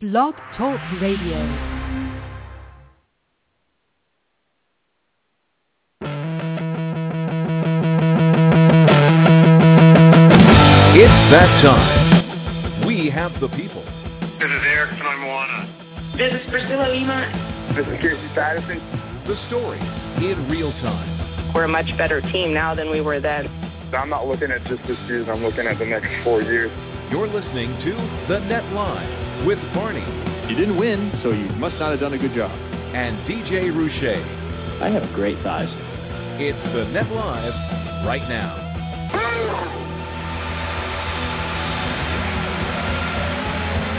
Blog Talk Radio. It's that time. We have the people. This is Eric Fonoimoana. This is Priscilla Lima. This is Casey Patterson. The stories in real time. We're a much better team now than we were then. I'm not looking at just this season. I'm looking at the next four years. You're listening to The Net Live with Barney You didn't win, so you must not have done a good job. and DJ Rouche. I have great thighs. It's The Net Live right now.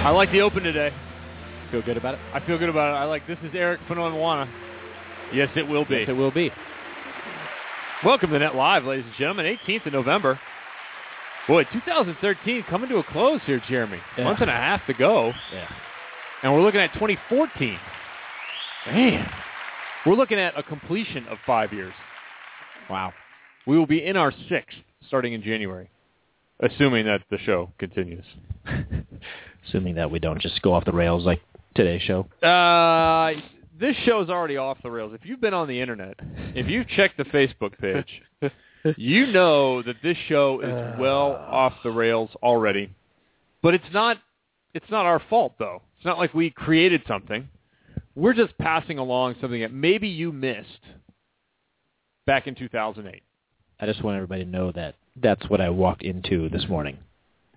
I like the open today. Feel good about it? I feel good about it. I like this is Eric Fanoana. Yes, it will be. Yes, it will be. Welcome to Net Live, ladies and gentlemen. 18th of November. Boy, 2013 coming to a close here, Jeremy. Yeah. Month and a half to go, Yeah. and we're looking at 2014. Man, we're looking at a completion of five years. Wow. We will be in our sixth starting in January, assuming that the show continues. Assuming that we don't just go off the rails like today's show. Uh, this show's already off the rails. If you've been on the internet, if you've checked the Facebook page, you know that this show is uh. well off the rails already. But it's not it's not our fault though. It's not like we created something. We're just passing along something that maybe you missed back in 2008. I just want everybody to know that that's what I walked into this morning.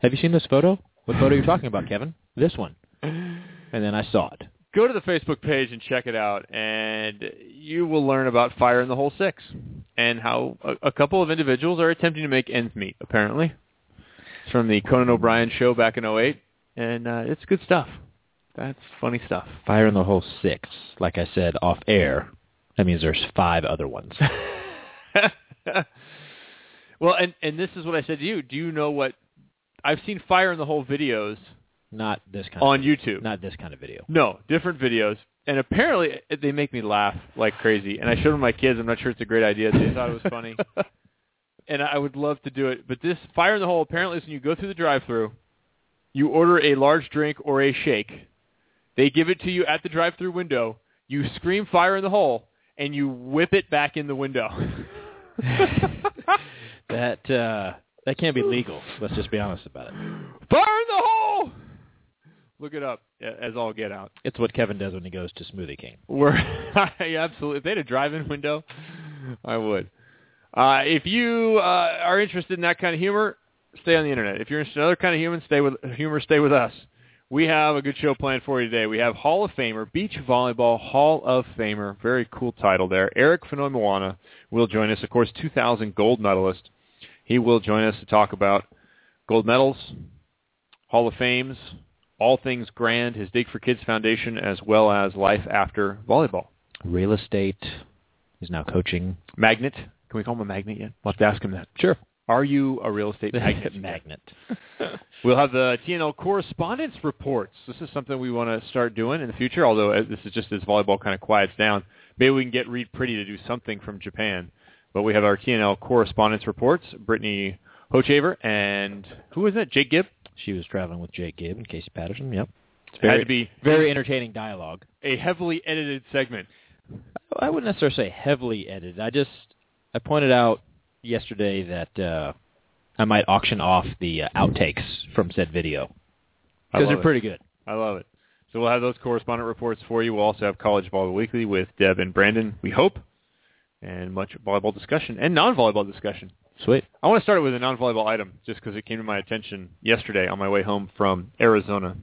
Have you seen this photo? What photo are you talking about, Kevin? This one. And then I saw it. Go to the Facebook page and check it out, and you will learn about Fire in the Hole 6 and how a, a couple of individuals are attempting to make ends meet, apparently. It's from the Conan O'Brien show back in 08, and uh, it's good stuff. That's funny stuff. Fire in the Hole 6. Like I said, off air. That means there's five other ones. well, and, and this is what I said to you. Do you know what... I've seen Fire in the Hole videos Not this kind on of YouTube. Not this kind of video. No, different videos. And apparently they make me laugh like crazy. And I showed them my kids. I'm not sure it's a great idea. They thought it was funny. and I would love to do it. But this fire in the hole apparently is when you go through the drive-through, you order a large drink or a shake. They give it to you at the drive-through window. You scream fire in the hole, and you whip it back in the window. That uh that can't be legal. Let's just be honest about it. fire in the hole! Look it up as all get out. It's what Kevin does when he goes to Smoothie King. We're I absolutely. If they had a drive-in window, I would. Uh, if you uh, are interested in that kind of humor, stay on the internet. If you're interested in other kind of humor, stay with humor. Stay with us. We have a good show planned for you today. We have Hall of Famer, Beach Volleyball Hall of Famer. Very cool title there. Eric Fonoimoana will join us. Of course, 2000 gold medalist. He will join us to talk about gold medals, Hall of Fames, all things grand, his Dig for Kids Foundation, as well as life after volleyball. Real estate. He's now coaching. Magnet. Can we call him a magnet yet? We'll have to ask him that. Sure. Are you a real estate magnet? Magnet. We'll have the TNL correspondence reports. This is something we want to start doing in the future, although uh, this is just as volleyball kind of quiets down. Maybe we can get Reid Priddy to do something from Japan. But we have our TNL correspondence reports, Brittany Hochevar, and who is that? Jake Gibb? She was traveling with Jake Gibb and Casey Patterson. Yep. It's Had to be very entertaining dialogue. a heavily edited segment. I wouldn't necessarily say heavily edited. I just I pointed out yesterday that uh, I might auction off the uh, outtakes from said video because they're it. pretty good. I love it. So we'll have those correspondent reports for you. We'll also have College Volleyball Weekly with Deb and Brandon, we hope, and much volleyball discussion and non-volleyball discussion. Sweet. I want to start it with a non-volleyball item just because it came to my attention yesterday on my way home from Arizona.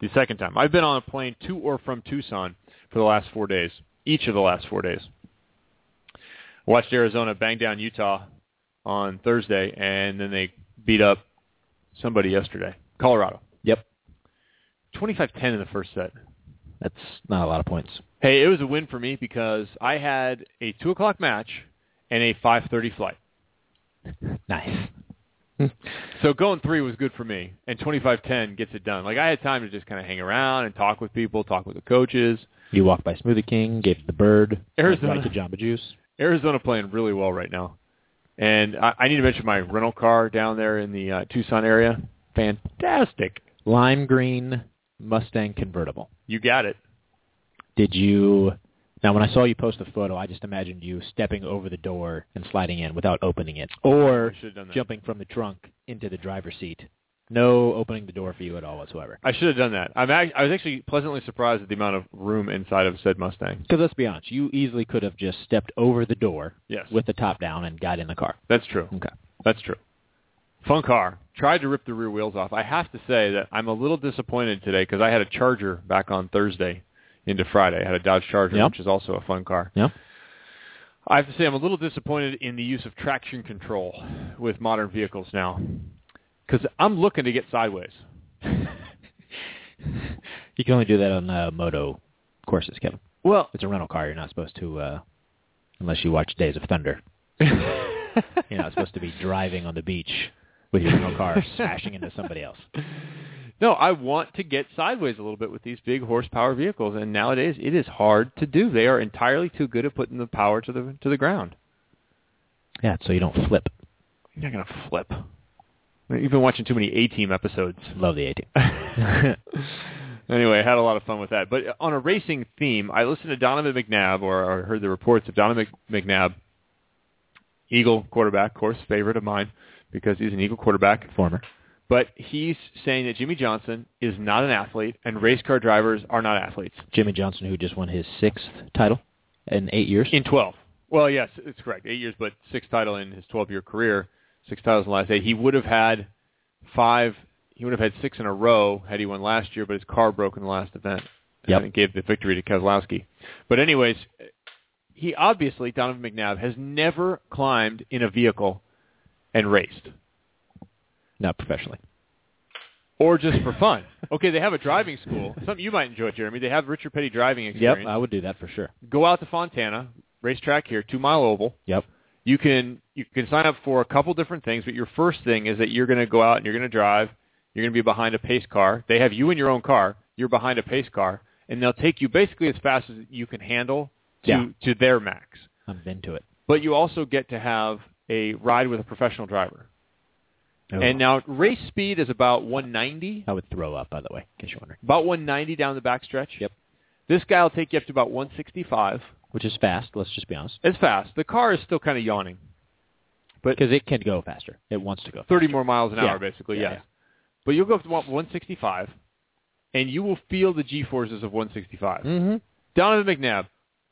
The second time. I've been on a plane to or from Tucson for the last four days, each of the last four days. Watched Arizona bang down Utah on Thursday, and then they beat up somebody yesterday, Colorado. Yep. 25-10 in the first set. That's not a lot of points. Hey, it was a win for me because I had a 2 o'clock match and a 5.30 flight. Nice. So going three was good for me, and 25-10 gets it done. Like I had time to just kind of hang around and talk with people, talk with the coaches. You walked by Smoothie King, gave the bird, Arizona. to Jamba Juice. Arizona playing really well right now, and I, I need to mention my rental car down there in the uh, Tucson area. Fantastic. Lime green Mustang convertible. You got it. Did you? Now, when I saw you post the photo, I just imagined you stepping over the door and sliding in without opening it, or I should have done that. jumping from the trunk into the driver's seat. No opening the door for you at all whatsoever. I should have done that. I'm ac- I was actually pleasantly surprised at the amount of room inside of said Mustang. Because let's be honest, you easily could have just stepped over the door Yes. with the top down and got in the car. That's true. Okay. That's true. Fun car. Tried to rip the rear wheels off. I have to say that I'm a little disappointed today because I had a Charger back on Thursday into Friday. I had a Dodge Charger, Yeah. which is also a fun car. Yeah. I have to say I'm a little disappointed in the use of traction control with modern vehicles now because I'm looking to get sideways. You can only do that on uh, moto courses, Kevin. Well, It's a rental car. You're not supposed to, uh, unless you watch Days of Thunder. You're not supposed to be driving on the beach with your rental car smashing into somebody else. No, I want to get sideways a little bit with these big horsepower vehicles, and nowadays it is hard to do. They are entirely too good at putting the power to the to the ground. Yeah, so you don't flip. You're not gonna flip. You've been watching too many A Team episodes. Love the 18. anyway, I had a lot of fun with that. But on a racing theme, I listened to Donovan McNabb, or, or heard the reports of Donovan Mc- McNabb, Eagle quarterback, of course, favorite of mine because he's an Eagle quarterback. Former. But he's saying that Jimmie Johnson is not an athlete, and race car drivers are not athletes. Jimmie Johnson, who just won his sixth title in eight years. In 12. Well, yes, it's correct. Eight years, but sixth title in his 12-year career. Six titles in the last eight. He would have had five. He would have had six in a row had he won last year, but his car broke in the last event. Yep. And gave the victory to Keselowski. But anyways, he obviously, Donovan McNabb, has never climbed in a vehicle and raced. Not professionally. Or just for fun. okay, they have a driving school. Something you might enjoy, Jeremy. They have Richard Petty driving experience. Yep. I would do that for sure. Go out to Fontana, racetrack here, two mile oval. Yep. you can you can sign up for a couple different things, but your first thing is that you're going to go out and you're going to drive. You're going to be behind a pace car. They have you in your own car. You're behind a pace car, and they'll take you basically as fast as you can handle to Yeah. to their max. I'm into it. But you also get to have a ride with a professional driver. Oh, And now race speed is about 190, I would throw up, by the way, in case you're wondering. about 190 down the backstretch. Yep. This guy will take you up to about 165. Which is fast, let's just be honest. It's fast. The car is still kind of yawning. Because it can go faster. It wants to go 30 more miles an Yeah. hour, basically, Yeah, yes. yeah. But you'll go up to 165, and you will feel the G-forces of 165. Mm-hmm. Donovan McNabb,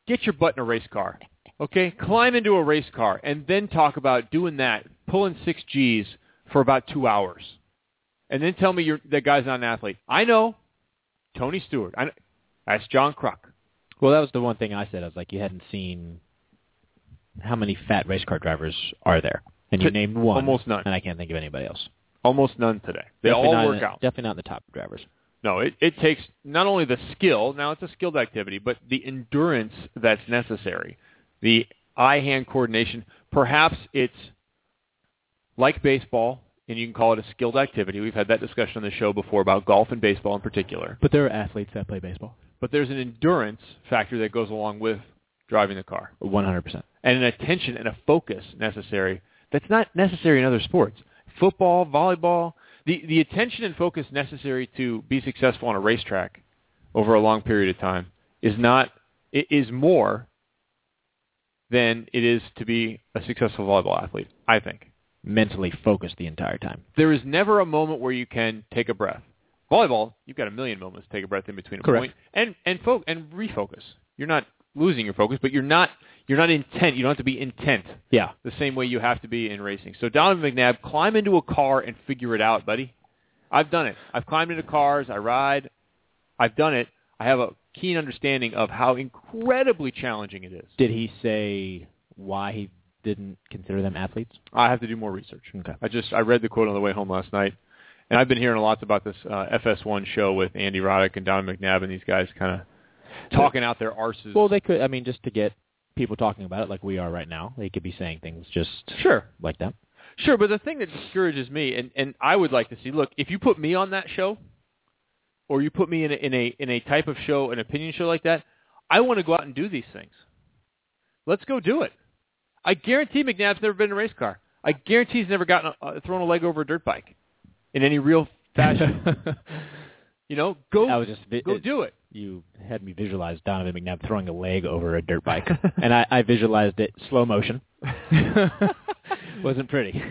get your butt in a race car, okay? Climb into a race car, and then talk about doing that, pulling six Gs for about two hours. And then tell me you're, that guy's not an athlete. I know. Tony Stewart. I know. That's John Kruk. Well, that was the one thing I said. I was like, you hadn't seen how many fat race car drivers are there, and you named one, almost none. and I can't think of anybody else. Almost none today. They Definitely all work the- out. Definitely not in the top drivers. No, it, it takes not only the skill, now it's a skilled activity, but the endurance that's necessary, the eye-hand coordination. Perhaps it's like baseball, and you can call it a skilled activity. We've had that discussion on the show before about golf and baseball in particular. But there are athletes that play baseball. But there's an endurance factor that goes along with driving the car, One hundred percent. and an attention and a focus necessary that's not necessary in other sports. Football, volleyball, the, the attention and focus necessary to be successful on a racetrack over a long period of time is not it is more than it is to be a successful volleyball athlete, I think. Mentally focused the entire time. There is never a moment where you can take a breath. Volleyball, you've got a million moments to take a breath in between a Correct. point and and fo- and refocus. You're not losing your focus, but you're not you're not intent. You don't have to be intent Yeah. the same way you have to be in racing. So Donovan McNabb, climb into a car and figure it out, buddy. I've done it. I've climbed into cars. I ride. I've done it. I have a keen understanding of how incredibly challenging it is. Did he say why he didn't consider them athletes? I have to do more research. Okay. I just I read the quote on the way home last night, and I've been hearing lots about this uh, FS1 show with Andy Roddick and Donovan McNabb and these guys kind of talking out their arses. Well, they could. I mean, just to get people talking about it, like we are right now, they could be saying things just sure, like that. sure, but the thing that discourages me, and and I would like to see, look, if you put me on that show, or you put me in a, in a in a type of show, an opinion show like that, I want to go out and do these things. Let's go do it. I guarantee McNabb's never been in a race car. I guarantee he's never gotten a, uh, thrown a leg over a dirt bike in any real fashion. You know, go I was just go do it. You had me visualize Donovan McNabb throwing a leg over a dirt bike, and I, I visualized it slow motion. Wasn't pretty.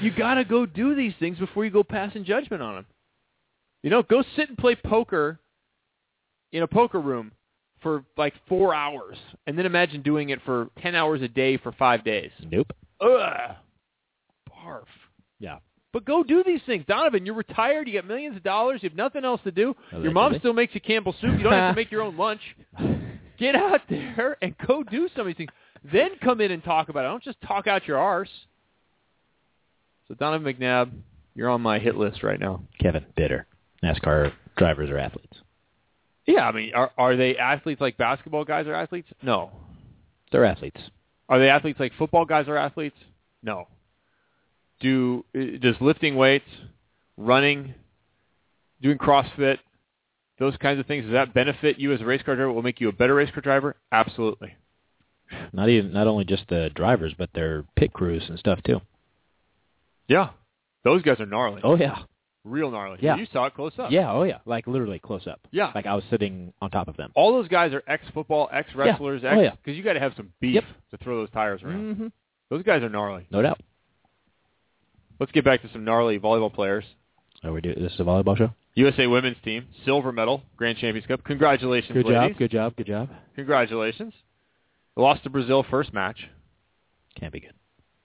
You gotta go do these things before you go passing judgment on them. You know, go sit and play poker in a poker room for like four hours, and then imagine doing it for ten hours a day for five days. nope. Ugh, barf. Yeah. But go do these things, Donovan. You're retired. You got millions of dollars. You have nothing else to do. Oh, Your mom still makes you Campbell soup. You don't have to make your own lunch. Get out there and go do some of these things. Then come in and talk about it. Don't just talk out your arse. So Donovan McNabb, you're on my hit list right now. Kevin Bitter. NASCAR drivers or athletes. Yeah, I mean, are are they athletes like basketball guys are athletes? No. They're athletes. Are they athletes like football guys are athletes? No. Do uh, does lifting weights, running, doing CrossFit, those kinds of things does that benefit you as a race car driver? Will make you a better race car driver? Absolutely. Not even not only just the drivers, but their pit crews and stuff too. Yeah. Those guys are gnarly. Oh yeah. Real gnarly. Yeah. You saw it close up. Yeah, oh yeah. Like literally close up. Yeah. Like I was sitting on top of them. All those guys are ex-football, ex-wrestlers, Yeah. Oh, ex yeah. because you got to have some beef Yep. to throw those tires around. Mm-hmm. Those guys are gnarly. No doubt. Let's get back to some gnarly volleyball players. Oh, we do this is a volleyball show? USA women's team, silver medal, Grand Champions Cup. Congratulations, Good ladies. job, good job, good job. Congratulations. Lost to Brazil first match. Can't be good.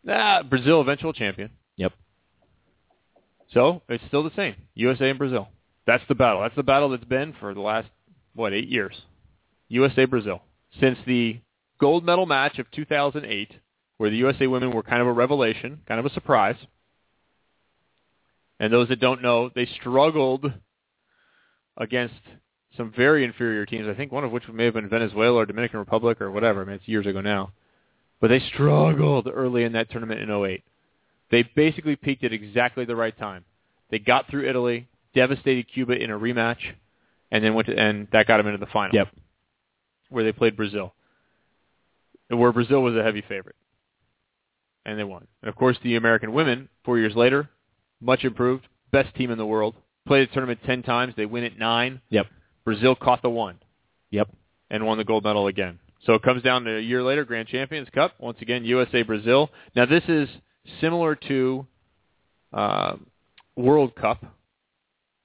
Ah, Brazil eventual champion. Yep. So it's still the same. USA and Brazil. That's the battle. That's the battle that's been for the last what eight years. USA Brazil since the gold medal match of 2008, where the USA women were kind of a revelation, kind of a surprise. And those that don't know, they struggled against some very inferior teams. I think one of which may have been Venezuela or Dominican Republic or whatever. I mean, it's years ago now. But they struggled early in that tournament in 08. They basically peaked at exactly the right time. They got through Italy, devastated Cuba in a rematch, and then went to, and that got them into the final. Yep. Where they played Brazil. Where Brazil was a heavy favorite. And they won. And of course the American women, four years later, much improved, best team in the world. Played the tournament ten times, they win it nine. Yep. Brazil caught the one Yep. and won the gold medal again. So it comes down to a year later, Grand Champions Cup. Once again, USA Brazil. Now this is similar to uh, World Cup,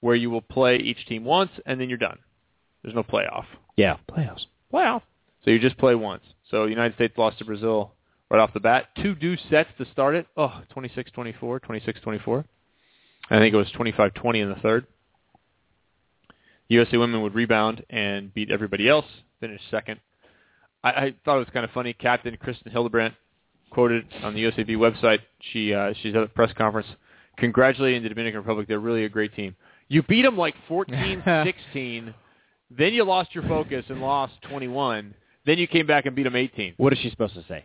where you will play each team once and then you're done. There's no playoff. Yeah. Playoffs. Playoff. So you just play once. So the United States lost to Brazil right off the bat. Two deuce sets to start it. Oh, 26-24, 26-24. I think it was 25-20 in the third. USA women would rebound and beat everybody else, finish second. I, I thought it was kind of funny. Captain Kristin Hildebrand quoted on the USAV website. She uh, she's at a press conference congratulating the Dominican Republic. They're really a great team. You beat them like 14-16. then you lost your focus and lost 21. Then you came back and beat them 18. What is she supposed to say?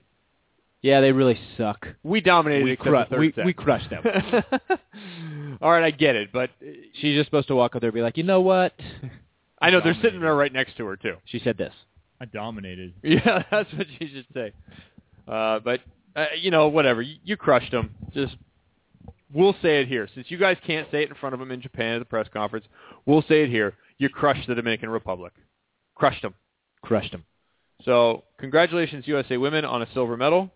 Yeah, they really suck. We dominated We, cru- the third we, set. we crushed them. All right, I get it, but uh, She's just supposed to walk up there and be like, you know what? I know they're sitting there right next to her too. She said this. I dominated. Yeah, that's what she should say. Uh, but uh, you know, whatever. You, you crushed them. Just we'll say it here, since you guys can't say it in front of them in Japan at the press conference. We'll say it here. You crushed the Dominican Republic. Crushed them. Crushed them. So congratulations, USA women, on a silver medal.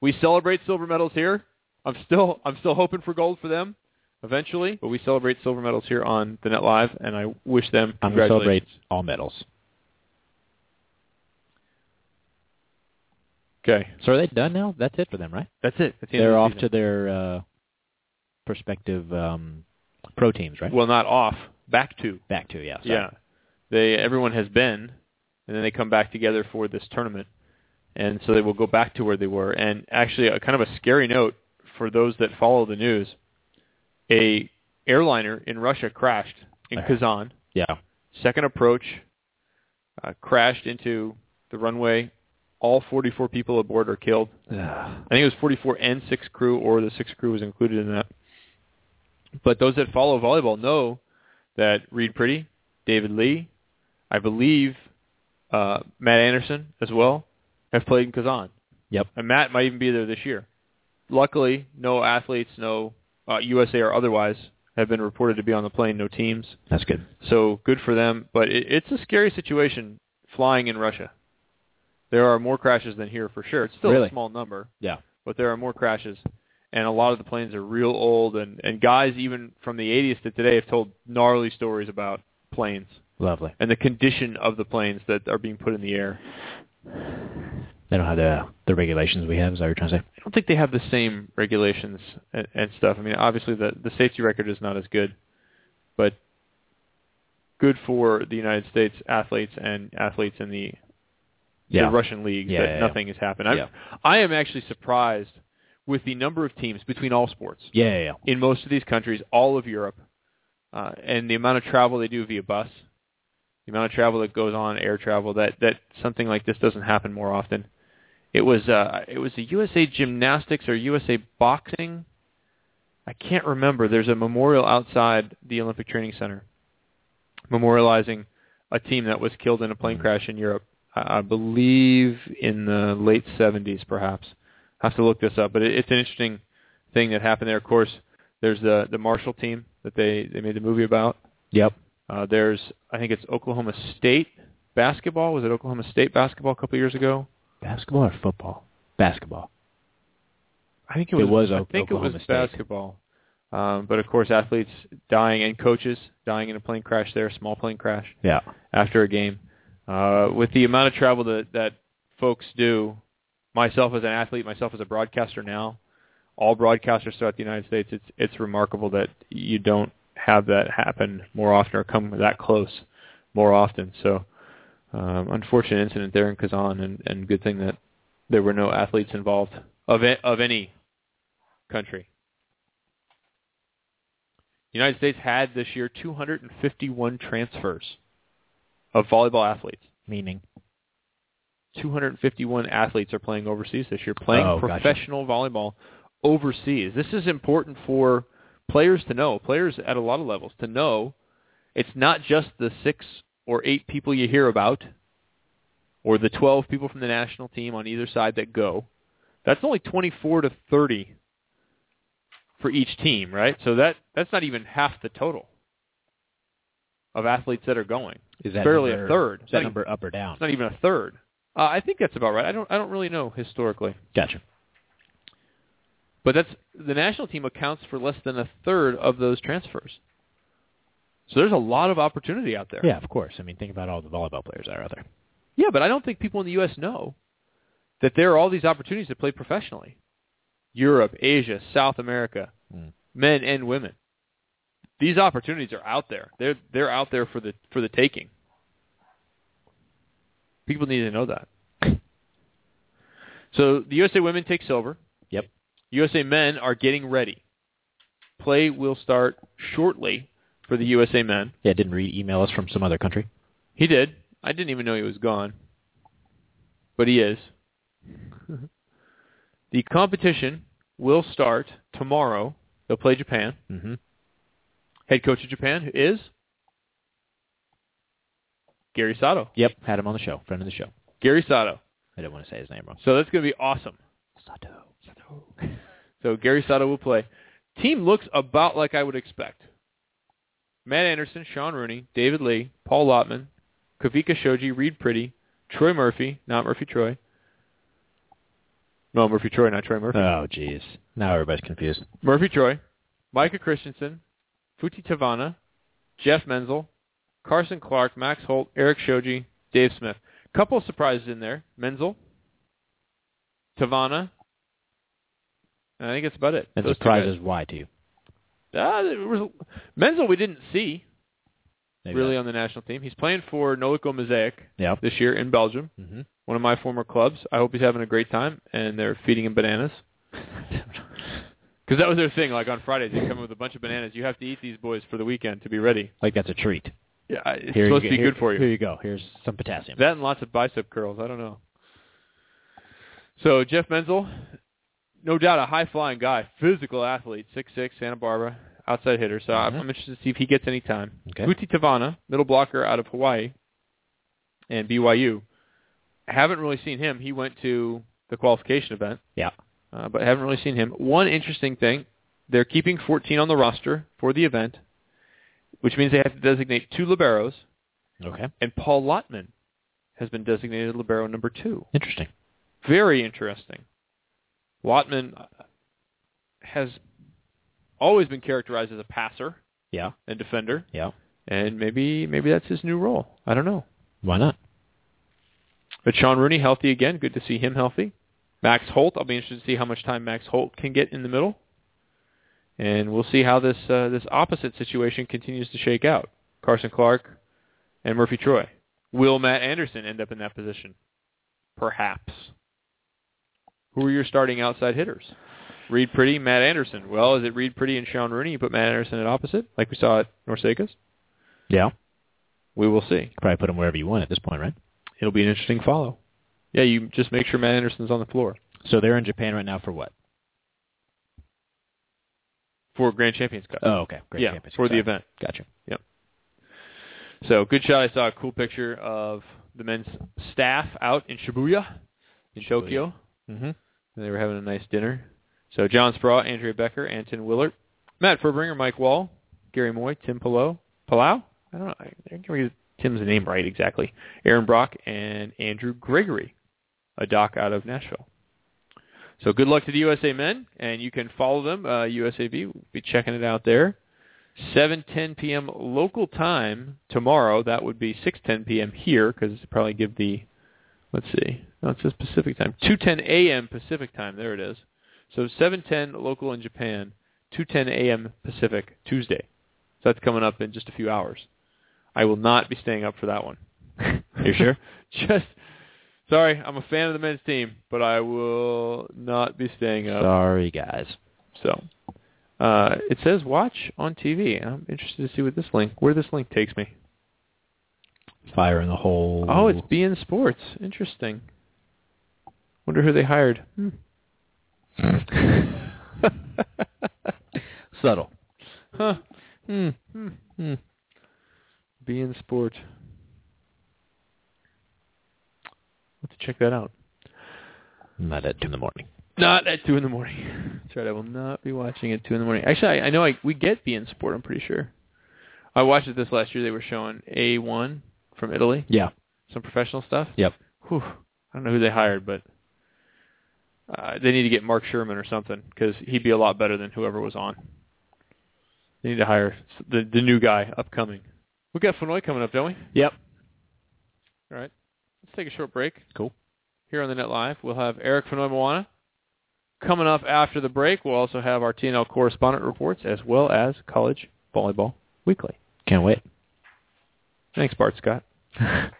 We celebrate silver medals here. I'm still I'm still hoping for gold for them eventually, but we celebrate silver medals here on the Net Live, and I wish them I'm to celebrate all medals. Okay, So are they done now? That's it for them, right? that's it. That's the They're off the to their uh, prospective um, pro teams, right? well, not off, back to Back to, yeah. sorry. yeah. They everyone has been, and then they come back together for this tournament, and so they will go back to where they were. And actually, a kind of a scary note for those that follow the news: a airliner in Russia crashed in Okay. Kazan. Yeah. Second approach uh, crashed into the runway. All 44 people aboard are killed. I think it was 44 and six crew, or the six crew was included in that. But those that follow volleyball know that Reid Priddy, David Lee, I believe uh, Matt Anderson as well, have played in Kazan. Yep. And Matt might even be there this year. Luckily, no athletes, no uh, USA or otherwise, have been reported to be on the plane. No teams. That's good. So good for them. But it, it's a scary situation flying in Russia. There are more crashes than here for sure. It's still Really? a small number, Yeah. but there are more crashes. And a lot of the planes are real old, and, and guys even from the 80s to today have told gnarly stories about planes Lovely. and the condition of the planes that are being put in the air. They don't have the the regulations we have. Is that what you're trying to say? I don't think they have the same regulations and, and stuff. I mean, obviously the the safety record is not as good, but good for the United States athletes and athletes in the Yeah. the Russian leagues Yeah, that yeah, nothing has happened. I'm, Yeah. I am actually surprised with the number of teams between all sports Yeah, yeah, yeah. in most of these countries, all of Europe, uh, and the amount of travel they do via bus, the amount of travel that goes on air travel. That that something like this doesn't happen more often. It was uh, it was the USA Gymnastics or USA Boxing. I can't remember. There's a memorial outside the Olympic Training Center, memorializing a team that was killed in a plane crash in Europe. I believe in the late 70s, perhaps. I have to look this up, but it, it's an interesting thing that happened there. Of course, there's the the Marshall team that they they made the movie about. Yep. Uh, there's I think it's Oklahoma State basketball. Was it Oklahoma State basketball a couple of years ago? Basketball or football? Basketball. I think it was. It was. I think it was State. basketball. Um, but of course, athletes dying and coaches dying in a plane crash there, small plane crash Yeah. after a game. Uh, with the amount of travel that that folks do, myself as an athlete, myself as a broadcaster now, all broadcasters throughout the United States, it's it's remarkable that you don't have that happen more often or come that close more often. So, um, unfortunate incident there in Kazan, and, and good thing that there were no athletes involved of of any country. The United States had this year 251 transfers of volleyball athletes. Meaning. 251 athletes are playing overseas this year, playing Oh, gotcha. professional volleyball overseas. This is important for players to know, players at a lot of levels to know it's not just the six or eight people you hear about or the 12 people from the national team on either side that go. That's only 24 to 30 for each team, right? So that that's not even half the total of athletes that are going. Is that barely number, a third. Is that number up or down? It's not even a third. Uh, I think that's about right. I don't I don't really know historically, Gotcha. but that's the national team accounts for less than a third of those transfers. So there's a lot of opportunity out there. Yeah, of course. I mean, think about all the volleyball players that are out there. Yeah, but I don't think people in the U.S. know that there are all these opportunities to play professionally. Europe, Asia, South America, Mm. men and women. These opportunities are out there. They're they're out there for the for the taking. People need to know that. So the USA women take silver. Yep. USA men are getting ready. Play will start shortly for the USA men. Yeah, didn't Reid email us from some other country. He did. I didn't even know he was gone. But he is. the competition will start tomorrow. They'll play Japan. Mm-hmm. Head coach of Japan is Gary Sato. Yep, had him on the show, friend of the show. Gary Sato. I didn't want to say his name wrong. So that's going to be awesome. Sato. Sato. So Gary Sato will play. Team looks about like I would expect. Matt Anderson, Sean Rooney, David Lee, Paul Lotman, Kavika Shoji, Reid Priddy, Troy Murphy, not Murphy Troy. No, Murphy Troy, not Troy Murphy. Oh, jeez. Now everybody's confused. Murphy Troy, Micah Christensen, Futi Tavana, Jeff Menzel, Carson Clark, Max Holt, Eric Shoji, Dave Smith. Couple of surprises in there. Menzel, Tavana, and I think that's about it. And Those surprises why to you? Uh, was, Menzel we didn't see Maybe really that- on the national team. He's playing for Noliko Maaseik this year in Belgium, Mm-hmm. one of my former clubs. I hope he's having a great time, and they're feeding him bananas. Because that was their thing. Like on Fridays, they come in with a bunch of bananas. You have to eat these boys for the weekend to be ready. like that's a treat. Yeah, it's Here supposed to be here- good for you. Here you go. Here's some potassium. That and lots of bicep curls. I don't know. So Jeff Menzel, no doubt a high flying guy, physical athlete, six six, Santa Barbara, outside hitter. So I'm. Uh-huh. I'm interested to see if he gets any time. Okay. Futi Tavana, middle blocker out of Hawaii, and BYU. I haven't really seen him. He went to the qualification event, Yeah. Uh, but haven't really seen him. One interesting thing, they're keeping 14 on the roster for the event, which means they have to designate two liberos, Okay. and Paul Lotman has been designated libero number two. Interesting. Very interesting. Lotman has always been characterized as a passer Yeah. and defender, Yeah. and maybe maybe that's his new role. I don't know. Why not? But Sean Rooney healthy again. Good to see him healthy. Max Holt. I'll be interested to see how much time Max Holt can get in the middle, and we'll see how this uh, this opposite situation continues to shake out. Carson Clark and Murphy Troy. Will Matt Anderson end up in that position? Perhaps. Who are your starting outside hitters? Reid Priddy, Matt Anderson. Well, is it Reid Priddy and Sean Rooney? You put Matt Anderson at opposite, like we saw at NORCECA? Yeah. We will see. Probably put him wherever you want at this point, right? It'll be an interesting follow. Yeah, you just make sure Matt Anderson's on the floor So they're in Japan right now for what? for Grand Champions Cup. Oh, okay. Grand yeah, campus. for the event. Gotcha. Yep. So good shot. I saw a cool picture of the men's staff out in Shibuya, in Shibuya. Tokyo, Mm-hmm. and they were having a nice dinner. So John Speraw, Andrea Becker, Anton Willert, Matt Fuerbringer, Mike Wall, Gary Moy, Tim Palau, Palau. I don't know. I can't get Tim's name right exactly. Aaron Brock and Andrew Gregory, a doc out of Nashville. So good luck to the USA men, and you can follow them. Uh, USAV, we'll be checking it out there. 7:10 p.m. local time tomorrow. That would be 6:10 p.m. here because it's probably give the let's see. No, it says Pacific time. 2:10 a.m. Pacific time. There it is. So 7:10 local in Japan, 2:10 a.m. Pacific Tuesday. So that's coming up in just a few hours. I will not be staying up for that one. You sure? just sorry, I'm a fan of the men's team, but I will not be staying up. Sorry, guys. So uh, it says watch on TV. I'm interested to see what this link, where this link takes me. Fire in the hole. Oh, it's beIN Sports. Interesting. Wonder who they hired. Hmm. subtle. huh. Hmm. Hmm. Hmm. beIN Sport. Let's check that out. Not at two in the morning. Not at two in the morning. That's right. I will not be watching at two in the morning. Actually, I, I know I, we get beIN Sport. I'm pretty sure. I watched it this last year. They were showing A1 from Italy, Yeah. some professional stuff. Yep. Whew. I don't know who they hired, but uh, they need to get Mark Sherman or something because he'd be a lot better than whoever was on. They need to hire the the new guy upcoming. We got Fonoi coming up, don't we? Yep. All right. Let's take a short break. Cool. Here on the Net Live, we'll have Eric Fonoimoana. Coming up after the break, we'll also have our TNL correspondent reports as well as College Volleyball Weekly. Can't wait. Thanks, Bart Scott.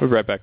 We'll be right back.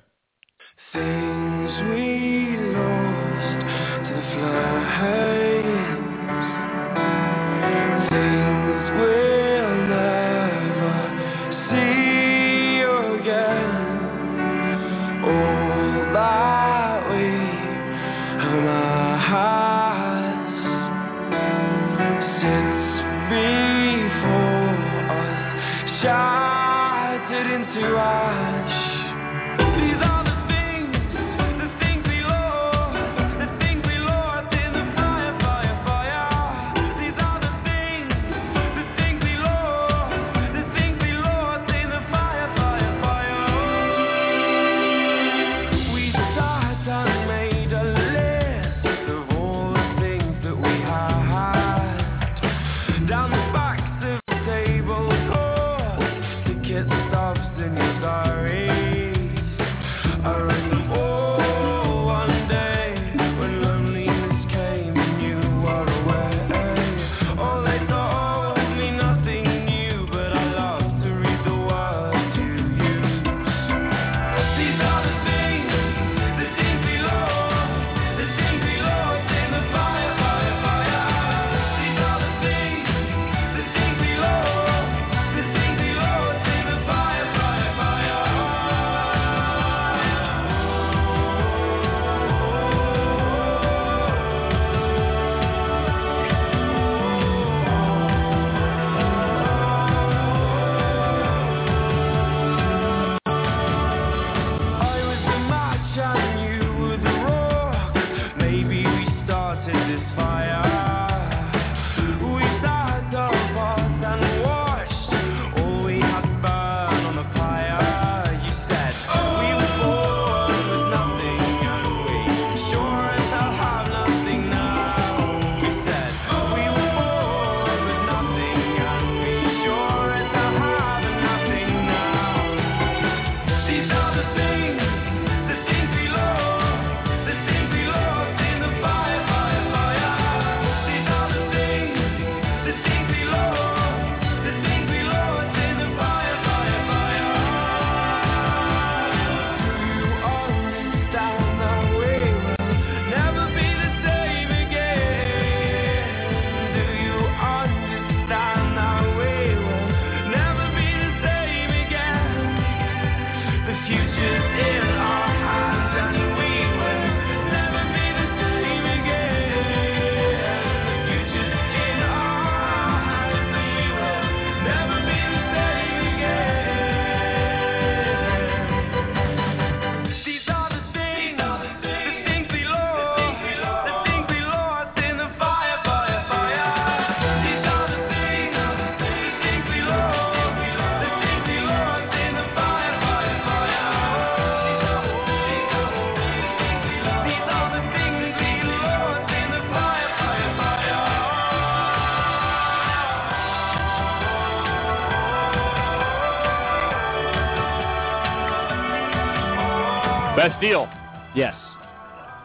Best deal. Yes.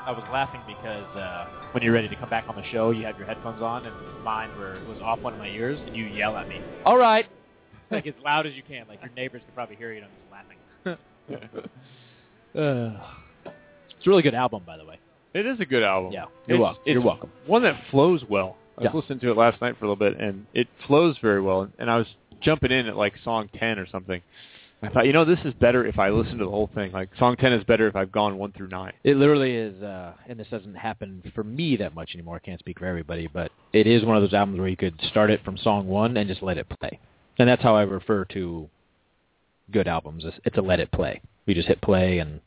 I was laughing because uh, when you're ready to come back on the show, you have your headphones on, and mine were was off one of my ears, and you yell at me. All right, like as loud as you can, like your neighbors could probably hear you. and I'm just laughing. uh, it's a really good album, by the way. It is a good album. Yeah, you're It's- welcome. You're welcome. One that flows well. I was Yeah. listening to it last night for a little bit, and it flows very well. And I was jumping in at like song ten or something. I thought, you know, this is better if I listen to the whole thing. Like song ten is better if I've gone one through nine. It literally is, uh, and this doesn't happen for me that much anymore. I can't speak for everybody, but it is one of those albums where you could start it from song one and just let it play. And that's how I refer to good albums. It's, it's a let it play. You just hit play, and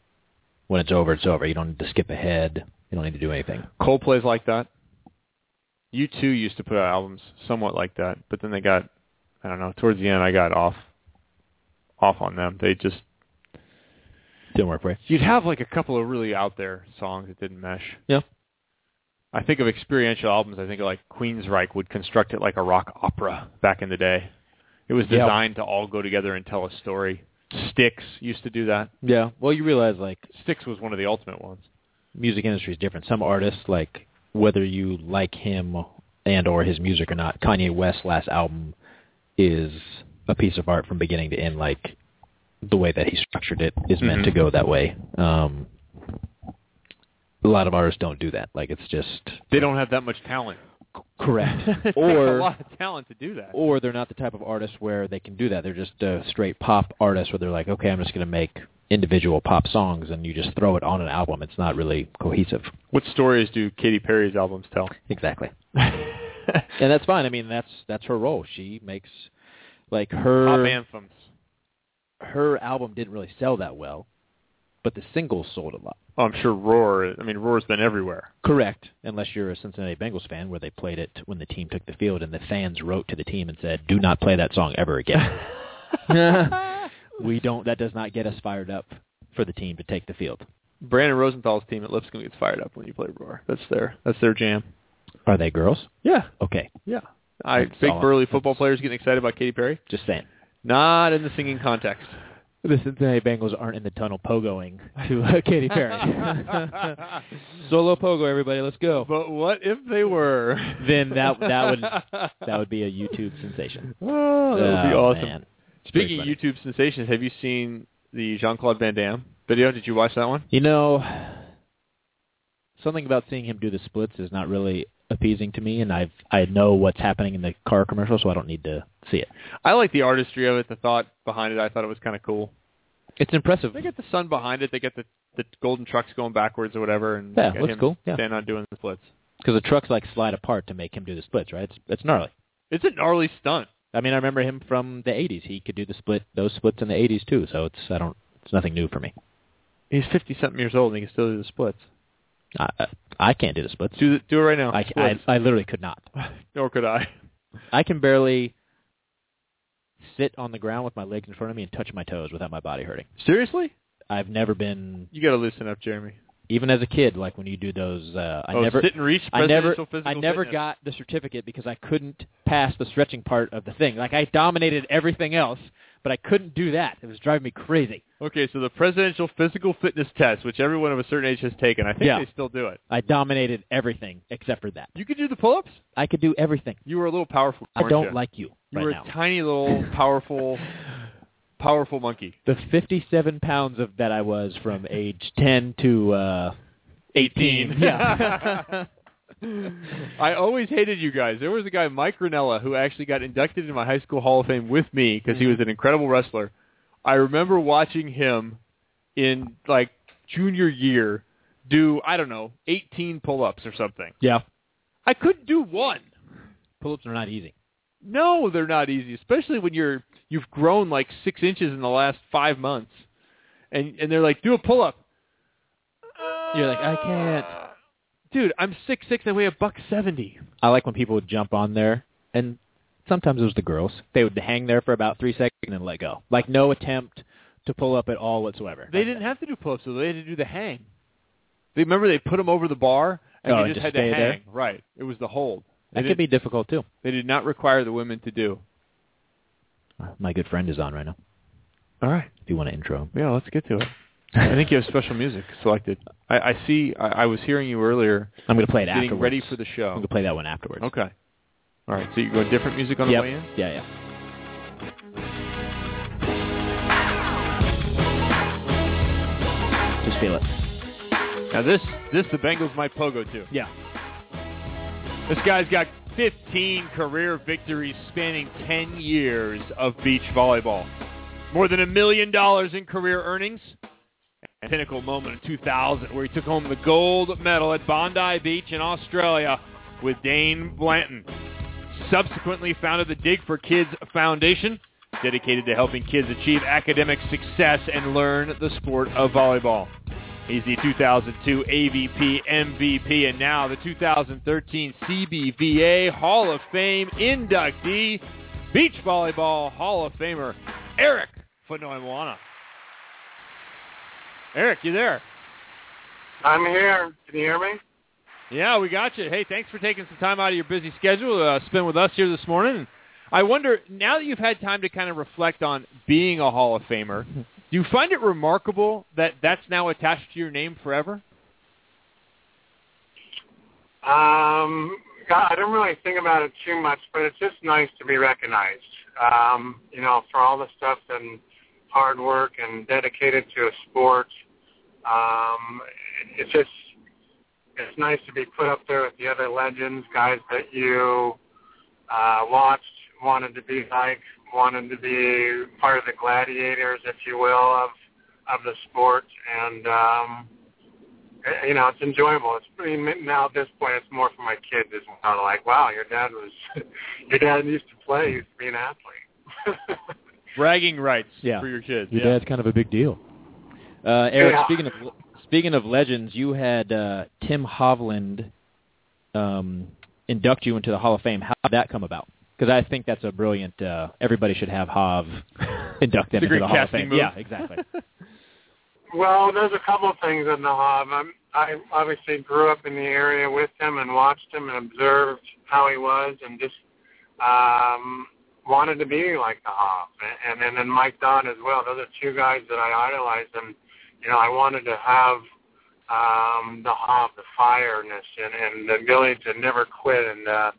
when it's over, it's over. You don't need to skip ahead. You don't need to do anything. Coldplay's like that. U2 used to put out albums somewhat like that, but then they got, I don't know, towards the end I got off, off on them. They just Didn't work for you. you'd have like a couple of really out there songs that didn't mesh. Yeah. I think of experiential albums. I think of like Queensryche would construct it like a rock opera back in the day. It was Yeah. designed to all go together and tell a story. Styx used to do that. Yeah. Well, you realize like Styx was one of the ultimate ones. music industry is different. Some artists, like whether you like him and or his music or not, Kanye West's last album is a piece of art from beginning to end. Like the way that he structured it is meant Mhm. to go that way. Um, a lot of artists don't do that. Like it's just They don't have that much talent. correct, it takes or a lot of talent to do that. or they're not the type of artist where they can do that. They're just a straight pop artist where they're like, okay, I'm just going to make individual pop songs, and you just throw it on an album. It's not really cohesive. What stories do Katy Perry's albums tell? Exactly. and that's fine. I mean, that's that's her role. She makes like her Pop anthems. her album didn't really sell that well, but the singles sold a lot. Oh, I'm sure Roar. I mean, Roar's been everywhere. Correct. Unless you're a Cincinnati Bengals fan, where they played it when the team took the field, and the fans wrote to the team and said, "Do not play that song ever again." we don't. That does not get us fired up for the team to take the field. Brandon Rosenthal's team at Lipscomb gets fired up when you play Roar. That's their that's their jam. Are they girls? Yeah, Okay, yeah. I That's big burly football players getting excited about Katy Perry. just saying. Not in the singing context. The Cincinnati Bengals aren't in the tunnel pogoing to uh, Katy Perry. Solo pogo, everybody, let's go. But what if they were? Then that that would that would be a YouTube sensation. Oh, that would be Oh, awesome. man. Speaking of YouTube sensations, have you seen the Jean Claude Van Damme video? Did you watch that one? You know, something about seeing him do the splits is not really appeasing to me, and I've I know what's happening in the car commercial, so I don't need to see it. I like the artistry of it, the thought behind it. I thought it was kind of cool. It's impressive. They get the sun behind it. They get the the golden trucks going backwards or whatever, and Yeah, looks cool, yeah. stand on doing the splits. Because the trucks like slide apart to make him do the splits, right? It's it's gnarly. It's a gnarly stunt. I mean, I remember him from the '80s. He could do the split, those splits in the '80s too. So it's I don't, it's nothing new for me. He's fifty something years old and he can still do the splits. I I, I can't do the splits. Do the, do it right now. I, I I literally could not. Nor could I. I can barely sit on the ground with my legs in front of me and touch my toes without my body hurting. Seriously? I've never been, You got to loosen up, Jeremy. even as a kid, like when you do those. Uh, I oh, never, sit and reach. I never, I never fitness. got the certificate because I couldn't pass the stretching part of the thing. Like I dominated everything else, but I couldn't do that. It was driving me crazy. Okay, so the presidential physical fitness test, which everyone of a certain age has taken, I think Yeah. they still do it. I dominated everything except for that. You could do the pull-ups. I could do everything. You were a little powerful. I don't you? like you You right were now. a tiny little powerful, powerful monkey. the 57 pounds of that I was from age 10 to uh 18. Yeah. I always hated you guys. There was a guy, Mike Ranella, who actually got inducted into my high school Hall of Fame with me because he mm-hmm. was an incredible wrestler. I remember watching him in like junior year do I don't know 18 pull-ups or something. yeah. I couldn't do one. Pull-ups are not easy. No, they're not easy, especially when you're you've grown like six inches in the last five months, and and they're like, do a pull up. You're like, I can't. Dude, I'm six six. I weigh a buck seventy. I like when people would jump on there, and sometimes it was the girls. They would hang there for about three seconds and then let go. Like no attempt to pull up at all whatsoever. They didn't have to do pull ups, so they had to do the hang. They remember they put them over the bar and Oh, they and just just had to stay there? hang. Right. It was the hold. They That could be difficult too. They did not require the women to do. My good friend is on right now. All right. If you want to intro him. Yeah, let's get to it. I think you have special music selected. I, I see. I, I was hearing you earlier. I'm going to play it getting afterwards. ready for the show. I'm going to play that one afterwards. Okay. All right. So you go different music on the Yep. way in. Yeah, yeah. Just feel it. Now this this the Bengals might pogo to. Yeah. This guy's got 15 career victories spanning 10 years of beach volleyball. More than a million dollars in career earnings. Pinnacle moment in 2000 where he took home the gold medal at Bondi Beach in Australia with Dain Blanton. Subsequently founded the Dig for Kids Foundation, dedicated to helping kids achieve academic success and learn the sport of volleyball. He's the 2002 AVP MVP and now the 2013 CBVA Hall of Fame inductee, Beach Volleyball Hall of Famer Eric Fonoimoana. Eric, you there? I'm here. Can you hear me? Yeah, we got you. Hey, thanks for taking some time out of your busy schedule to uh, spend with us here this morning. I wonder, now that you've had time to kind of reflect on being a Hall of Famer, do you find it remarkable that that's now attached to your name forever? Um, God, I don't really think about it too much, but it's just nice to be recognized. Um, you know, for all the stuff and hard work and dedicated to a sport. Um, it's just it's nice to be put up there with the other legends, guys that you uh, watched, wanted to be like, wanted to be part of the gladiators, if you will, of of the sport, and um, eh, you know, it's enjoyable. It's mean, now at this point, it's more for my kids. It's kind of like, wow, your dad was, your dad used to play, used to be an athlete. Bragging rights Yeah. for your kids. Your yeah. dad's kind of a big deal. Uh, Eric, Yeah. speaking of speaking of legends, you had uh, Tim Hovland um, induct you into the Hall of Fame. How did that come about? Because I think that's a brilliant. Uh, everybody should have Hov induct them into the Hall of Fame. move. Yeah, exactly. Well, there's a couple of things in the Hov. I'm, I obviously grew up in the area with him and watched him and observed how he was and just um, wanted to be like the Hov. And, and then Mike Dodd as well. Those are two guys that I idolized. And, you know, I wanted to have um, the Hov, the fireness and, and the ability to never quit and uh,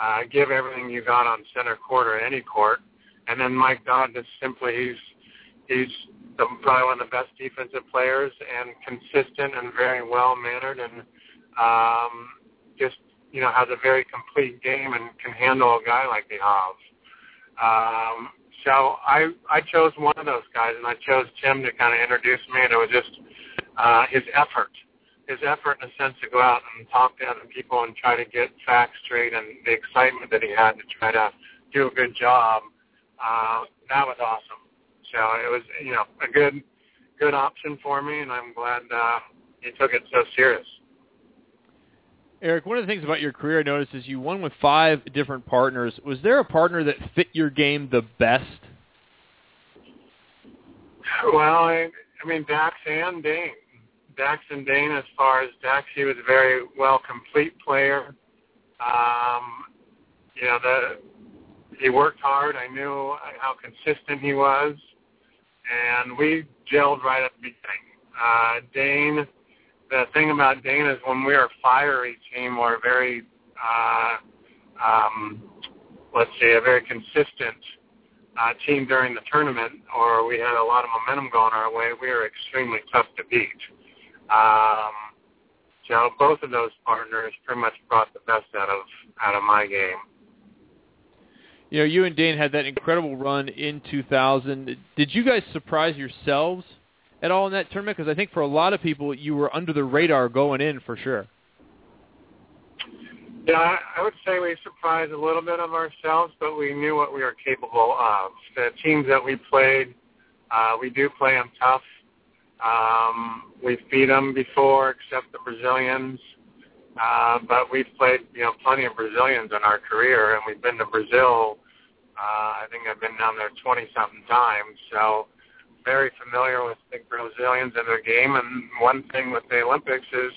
uh, give everything you got on center court or any court. And then Mike Dodd just simply, he's, he's the, probably one of the best defensive players and consistent and very well mannered and um, just you know has a very complete game and can handle a guy like the Hobbs. Um, so I I chose one of those guys and I chose Tim to kind of introduce me and it was just uh, his effort, his effort in a sense to go out and talk to other people and try to get facts straight and the excitement that he had to try to do a good job. Uh, that was awesome. So it was, you know, a good, good option for me, and I'm glad uh, he took it so serious. Eric, one of the things about your career I noticed is you won with five different partners. Was there a partner that fit your game the best? Well, I, I mean, Dax and Dain. Dax and Dain, as far as Dax, he was a very well complete player. Um, you know, the he worked hard. I knew how consistent he was, and we gelled right at the beginning. Uh, Dain, the thing about Dain is when we are a fiery team, we're a very, uh, um, let's say, a very consistent uh, team during the tournament, or we had a lot of momentum going our way. We were extremely tough to beat. Um, so both of those partners pretty much brought the best out of out of my game. You know, you and Dain had that incredible run in 2000. Did you guys surprise yourselves at all in that tournament? Because I think for a lot of people, you were under the radar going in for sure. Yeah, I would say we surprised a little bit of ourselves, but we knew what we were capable of. The teams that we played, uh, we do play them tough. Um, we've beat them before, except the Brazilians. Uh, but we've played, you know, plenty of Brazilians in our career, and we've been to Brazil. Uh, I think I've been down there 20-something times, so very familiar with the Brazilians and their game. And one thing with the Olympics is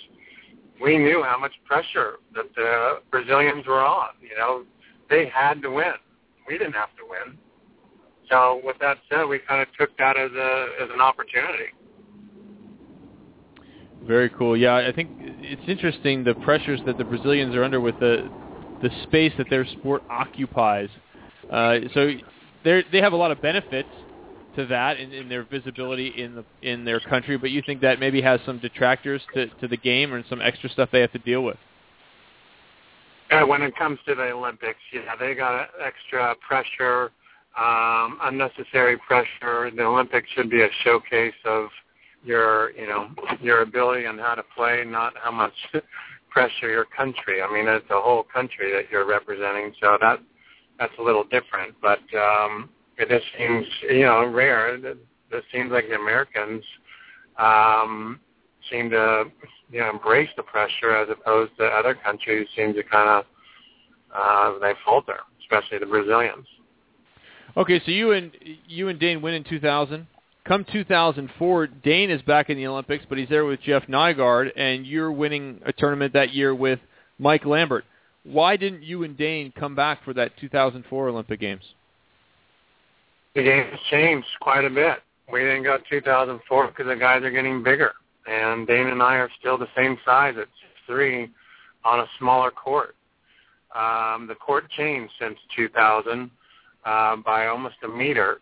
we knew how much pressure that the Brazilians were on. You know, they had to win. We didn't have to win. So with that said, we kind of took that as a as an opportunity. Very cool. Yeah, I think it's interesting the pressures that the Brazilians are under with the the space that their sport occupies. Uh, so they they have a lot of benefits to that in, in their visibility in the in their country, but you think that maybe has some detractors to to the game and some extra stuff they have to deal with. Uh, when it comes to the Olympics, yeah, they got extra pressure, um, unnecessary pressure. The Olympics should be a showcase of your, you know, your ability and how to play, not how much pressure your country. I mean, it's a whole country that you're representing, so that that's a little different. But um, it just seems, you know, rare. It, it seems like the Americans um, seem to you know embrace the pressure as opposed to other countries seem to kind of uh, they falter, especially the Brazilians. Okay, so you and you and Dain win in 2000. Come 2004, Dain is back in the Olympics, but he's there with Jeff Nygaard, and you're winning a tournament that year with Mike Lambert. Why didn't you and Dain come back for that 2004 Olympic Games? The game has changed quite a bit. We didn't go 2004 because the guys are getting bigger and Dain and I are still the same size at three on a smaller court. Um, the court changed since 2000 uh, by almost a meter,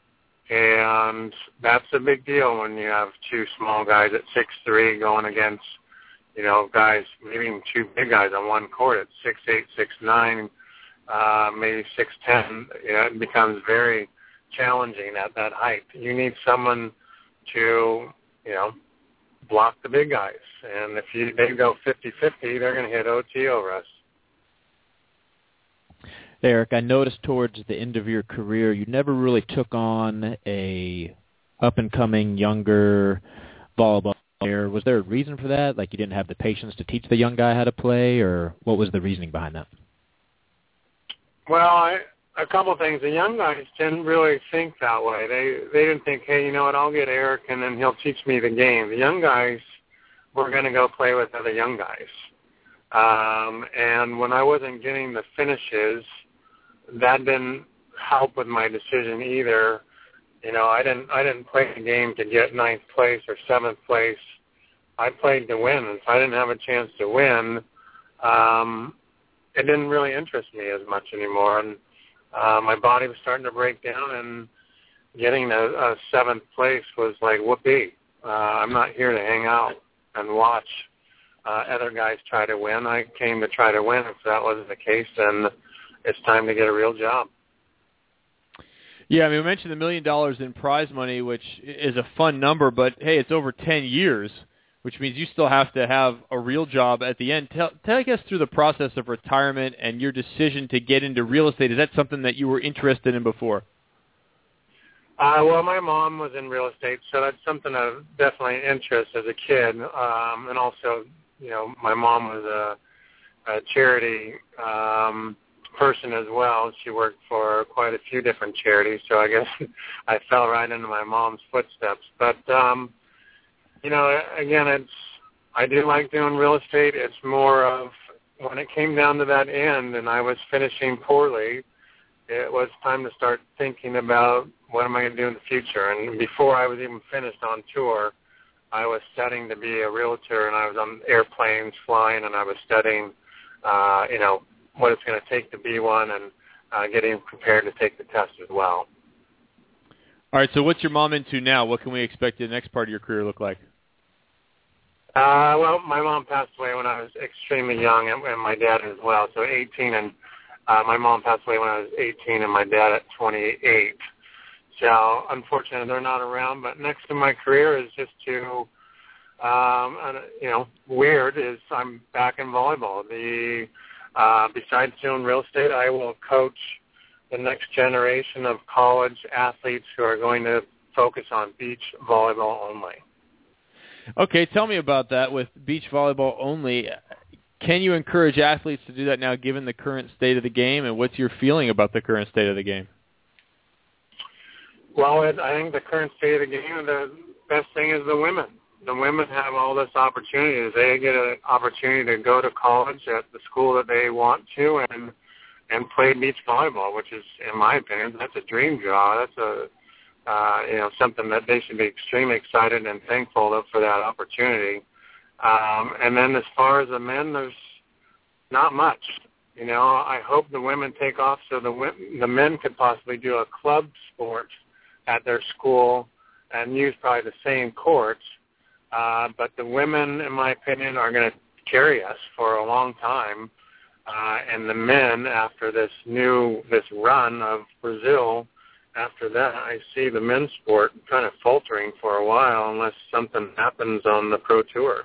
and that's a big deal when you have two small guys at six three going against, you know, guys maybe even two big guys on one court at six eight, six nine, uh, maybe six ten. You know, it becomes very challenging at that height. You need someone to, you know, block the big guys. And if you, they go 50-50, they're going to hit OT over us. Eric, I noticed towards the end of your career, you never really took on a up-and-coming, younger volleyball player. Was there a reason for that? Like you didn't have the patience to teach the young guy how to play, or what was the reasoning behind that? Well, I, a couple things. The young guys didn't really think that way. They they didn't think, hey, you know what? I'll get Eric, and then he'll teach me the game. The young guys were going to go play with other young guys. Um, and when I wasn't getting the finishes, that didn't help with my decision either. You know, I didn't I didn't play the game to get ninth place or seventh place. I played to win. And if I didn't have a chance to win, um, it didn't really interest me as much anymore. And uh, my body was starting to break down, and getting a, a seventh place was like whoopee. Uh, I'm not here to hang out and watch uh, other guys try to win. I came to try to win. If that wasn't the case, then it's time to get a real job. Yeah, I mean, we mentioned the million dollars in prize money, which is a fun number, but hey, it's over 10 years, which means you still have to have a real job at the end. Tell, take us through the process of retirement and your decision to get into real estate. Is that something that you were interested in before? Uh, well, my mom was in real estate, so that's something of definitely interest as a kid. Um, and also, you know, my mom was a, a charity um, person as well. She worked for quite a few different charities, so I guess I fell right into my mom's footsteps. But um, you know, again, it's I do like doing real estate. It's more of when it came down to that end, and I was finishing poorly. It was time to start thinking about what am I going to do in the future. And before I was even finished on tour, I was studying to be a realtor, and I was on airplanes flying, and I was studying, uh, you know, what it's going to take to be one and uh, getting prepared to take the test as well. All right, so what's your mom into now? What can we expect the next part of your career look like? Uh, well, my mom passed away when I was extremely young, and, and my dad as well. So 18, and uh, my mom passed away when I was 18, and my dad at 28. So unfortunately, they're not around. But next in my career is just to, um, you know, weird is I'm back in volleyball. The uh, besides doing real estate, I will coach the next generation of college athletes who are going to focus on beach volleyball only. Okay, tell me about that with beach volleyball only. Can you encourage athletes to do that now given the current state of the game, and what's your feeling about the current state of the game? Well, I think the current state of the game, the best thing is the women the women have all this opportunity. They get an opportunity to go to college at the school that they want to and and play beach volleyball, which is, in my opinion, that's a dream job. That's a uh, you know something that they should be extremely excited and thankful for that opportunity. Um, and then as far as the men, there's not much. You know, I hope the women take off so the wo- the men could possibly do a club sport at their school and use probably the same courts. Uh, but the women, in my opinion, are going to carry us for a long time. Uh, and the men, after this new this run of Brazil, after that, I see the men's sport kind of faltering for a while unless something happens on the pro tour.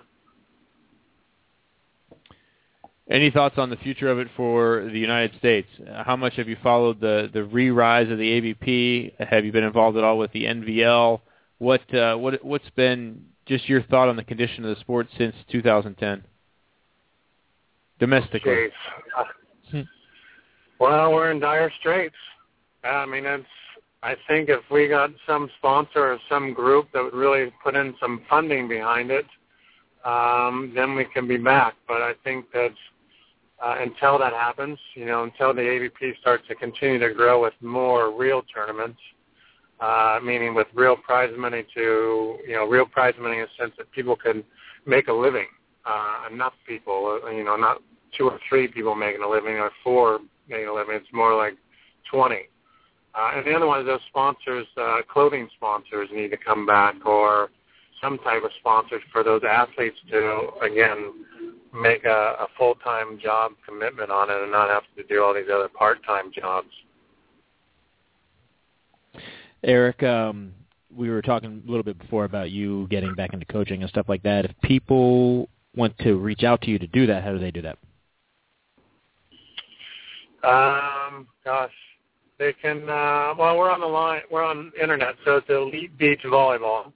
Any thoughts on the future of it for the United States? How much have you followed the the re-rise of the AVP? Have you been involved at all with the NVL? What uh, what what's been just your thought on the condition of the sport since 2010 domestically? Hmm. Well, we're in dire straits. I mean, it's. I think if we got some sponsor or some group that would really put in some funding behind it, um, then we can be back. But I think that uh, until that happens, you know, until the AVP starts to continue to grow with more real tournaments, uh, meaning with real prize money to, you know, real prize money in the sense that people can make a living. Uh, enough people, uh, you know, not two or three people making a living or four making a living. It's more like 20. Uh, and the other one is those sponsors, uh, clothing sponsors need to come back or some type of sponsors for those athletes to, again, make a, a full-time job commitment on it and not have to do all these other part-time jobs. Eric, um, we were talking a little bit before about you getting back into coaching and stuff like that. If people want to reach out to you to do that, how do they do that? Um, gosh, they can. Uh, well, we're on the line. We're on internet, so it's Elite Beach Volleyball.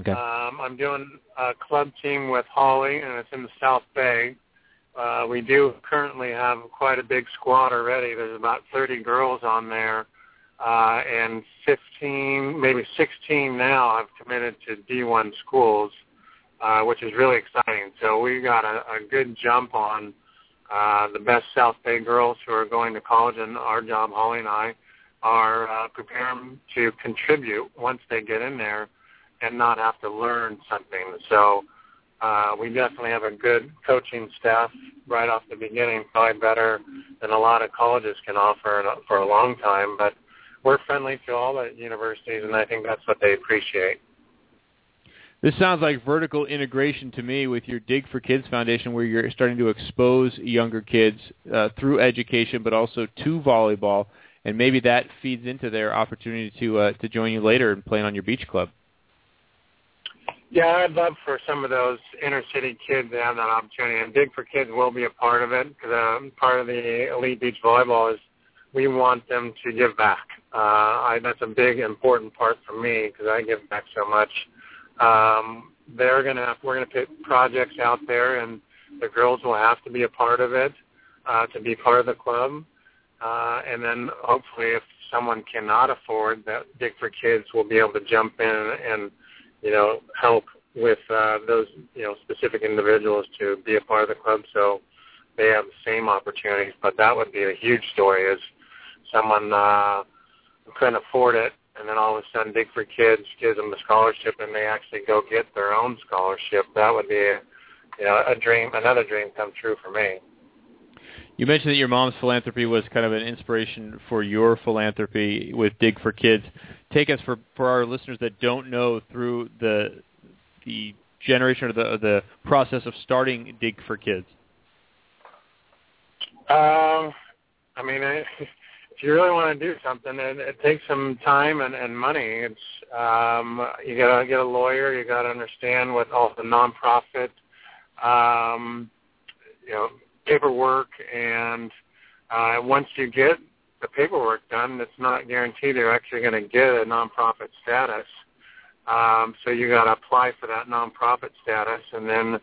Okay. Um, I'm doing a club team with Holly, and it's in the South Bay. Uh, we do currently have quite a big squad already. There's about 30 girls on there, uh, and 15, maybe 16 now have committed to D1 schools, uh, which is really exciting. So we got a, a good jump on uh, the best South Bay girls who are going to college, and our job, Holly and I, are uh, preparing to contribute once they get in there and not have to learn something. So uh, we definitely have a good coaching staff right off the beginning, probably better than a lot of colleges can offer for a long time. But we're friendly to all the universities, and I think that's what they appreciate. This sounds like vertical integration to me with your Dig for Kids Foundation, where you're starting to expose younger kids uh, through education, but also to volleyball, and maybe that feeds into their opportunity to uh, to join you later and playing on your beach club. Yeah, I'd love for some of those inner city kids to have that opportunity, and Dig for Kids will be a part of it because um, part of the Elite Beach Volleyball is we want them to give back. Uh, I, that's a big important part for me because I give back so much. Um, they're gonna we're gonna put projects out there, and the girls will have to be a part of it uh, to be part of the club. Uh, and then hopefully, if someone cannot afford that, Dig for Kids will be able to jump in and you know help with uh, those you know specific individuals to be a part of the club, so they have the same opportunities. But that would be a huge story is someone uh, couldn't afford it and then all of a sudden Dig for Kids gives them a scholarship and they actually go get their own scholarship. That would be a, you know, a dream, another dream come true for me. You mentioned that your mom's philanthropy was kind of an inspiration for your philanthropy with Dig for Kids. Take us for for our listeners that don't know through the the generation or the the process of starting Dig for Kids. Um, I mean, I, you really want to do something, it, it takes some time and, and money. It's um, you gotta get a lawyer. You gotta understand what all the nonprofit, um, you know, paperwork, and uh, once you get the paperwork done, it's not guaranteed you're actually going to get a nonprofit status. Um, so you got to apply for that nonprofit status, and then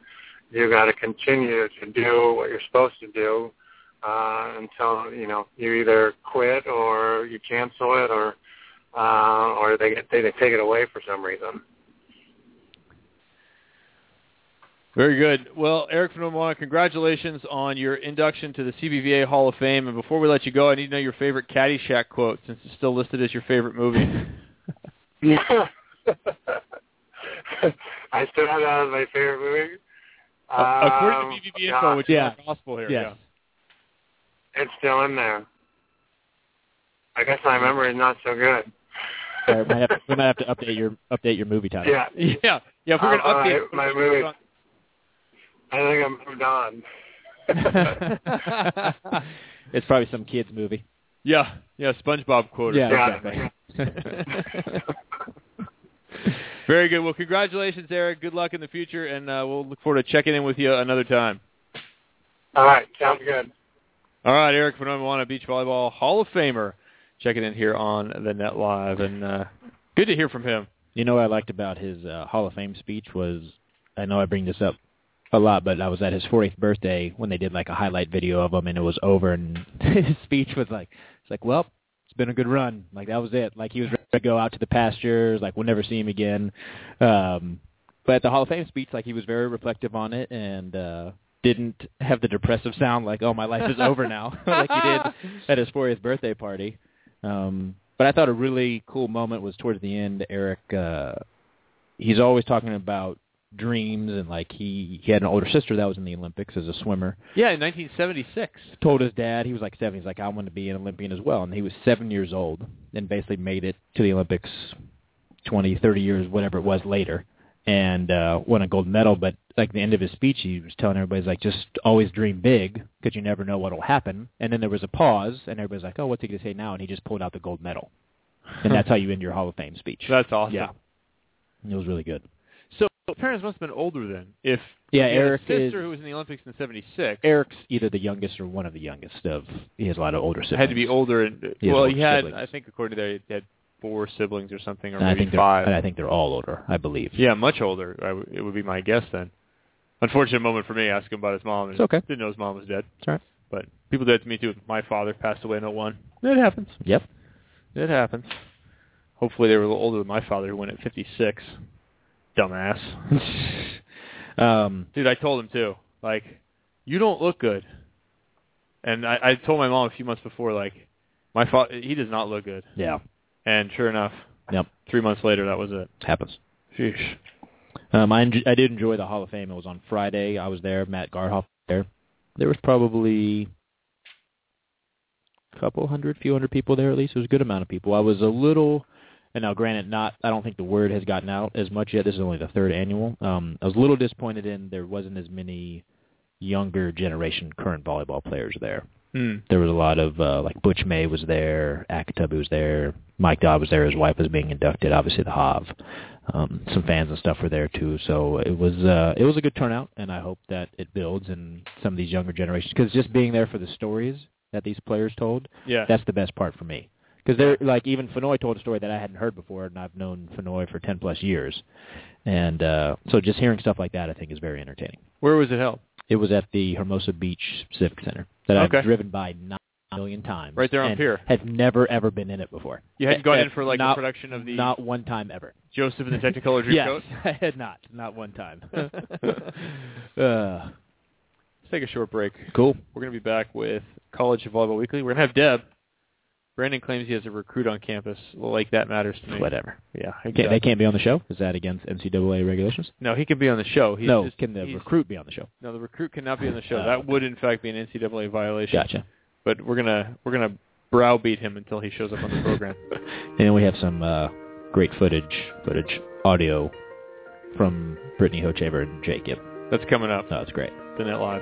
you got to continue to do what you're supposed to do uh, until you know you either quit or you cancel it or uh, or they get they, they take it away for some reason. Very good. Well, Eric Fonoimoana, congratulations on your induction to the CBVA Hall of Fame. And before we let you go, I need to know your favorite Caddyshack quote, since it's still listed as your favorite movie. I still have that as my favorite movie. Uh, according Um, to BVB info, which Yeah. is our gospel here. Yes. It's still in there. I guess my memory is not so good. Or might have to, we might have to update your update your movie title. Yeah, Yeah. Yeah. Yeah. If we're gonna Uh, update my movie. I think I moved on. it's probably some kid's movie. Yeah. Yeah. SpongeBob quote. or Yeah, exactly. Very good. Well, congratulations, Eric. Good luck in the future, and uh, we'll look forward to checking in with you another time. All right, sounds good. All right, Eric from Beach Volleyball Hall of Famer, checking in here on the Net Live, and uh, good to hear from him. You know what I liked about his uh, Hall of Fame speech was, I know I bring this up a lot, but I was at his 40th birthday when they did like a highlight video of him, and it was over, and his speech was like, it's like, well, it's been a good run. Like that was it. Like he was ready to go out to the pastures. Like we'll never see him again. Um, but the Hall of Fame speech, like he was very reflective on it, and uh, didn't have the depressive sound like, oh, my life is over now, like he did at his 40th birthday party. Um, but I thought a really cool moment was towards the end. Eric, uh, he's always talking about dreams and like he he had an older sister that was in the Olympics as a swimmer. Yeah, in 1976. Told his dad he was like seven. He's like I want to be an Olympian as well, and he was seven years old and basically made it to the Olympics twenty, thirty years, whatever it was later, and uh, won a gold medal. But like the end of his speech, he was telling everybody like just always dream big because you never know what will happen. And then there was a pause, and everybody's like, oh, what's he gonna say now? And he just pulled out the gold medal, and that's how you end your Hall of Fame speech. That's awesome. Yeah, it was really good. So parents must have been older then. If Yeah, he had Eric a sister is who was in the Olympics in '76 Eric's either the youngest or one of the youngest of. He has a lot of older siblings. had to be older. And well, he had, siblings. I think, according to that, he had four siblings or something, or And I maybe think five. and I think they're all older. I believe. Yeah, much older. I w- it would be my guess then. Unfortunate moment for me asking about his mom. And It's okay. Didn't know his mom was dead. It's all right. But people did it to me too. My father passed away in 01. It happens. Yep. It happens. Hopefully they were a little older than my father who went at 56. Dumbass. Um, Dude, I told him too. Like, you don't look good. And I, I told my mom a few months before, like, my father, he does not look good. yeah. And sure enough, Yep. three months later, that was it. Happens. Sheesh. Um, I enj- I did enjoy the Hall of Fame. It was on Friday. I was there. Matt Garhoff was there. There was probably a couple hundred, few hundred people there at least. It was a good amount of people. I was a little, and now granted, not. I don't think the word has gotten out as much yet. This is only the third annual. Um, I was a little disappointed in there wasn't as many younger generation current volleyball players there. Hmm. There was a lot of uh, like Butch May was there, Akatubby was there, Mike Dodd was there. His wife was being inducted. Obviously, the Hov. Um, some fans and stuff were there too. So it was uh, it was a good turnout, and I hope that it builds in some of these younger generations. Because just being there for the stories that these players told, Yeah. that's the best part for me. Because they're like even Fonoi told a story that I hadn't heard before, and I've known Fonoi for ten plus years, and uh, so just hearing stuff like that, I think is very entertaining. Where was it held? It was at the Hermosa Beach Civic Center that Okay. I've driven by nine million times. Right there on and Pier. Have never ever been in it before. You hadn't gone in for like not, a production of the Not one time ever. Joseph and the Technicolor Dreamcoat? Yes, I had not. Not one time. uh, Let's take a short break. cool. We're going to be back with College of Volleyball Weekly. We're going to have Deb. Brandon claims he has a recruit on campus. Like that matters to me. Whatever. Yeah. Can't, they can't be on the show. Is that against NCAA regulations? No, he can be on the show. He's no. just- can the recruit be on the show? No, the recruit cannot be on the show. Oh, that would, in fact, be an NCAA violation. Gotcha. But we're gonna we're gonna browbeat him until he shows up on the program. And we have some uh, great footage, footage, audio from Brittany Hochevar and Jake Gibb. That's coming up. No, it's great. The Net Live.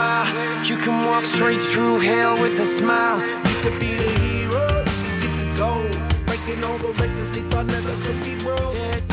mile You can walk straight through hell with a smile. You to be the hero, used to get Breaking all the records they thought never could be broke.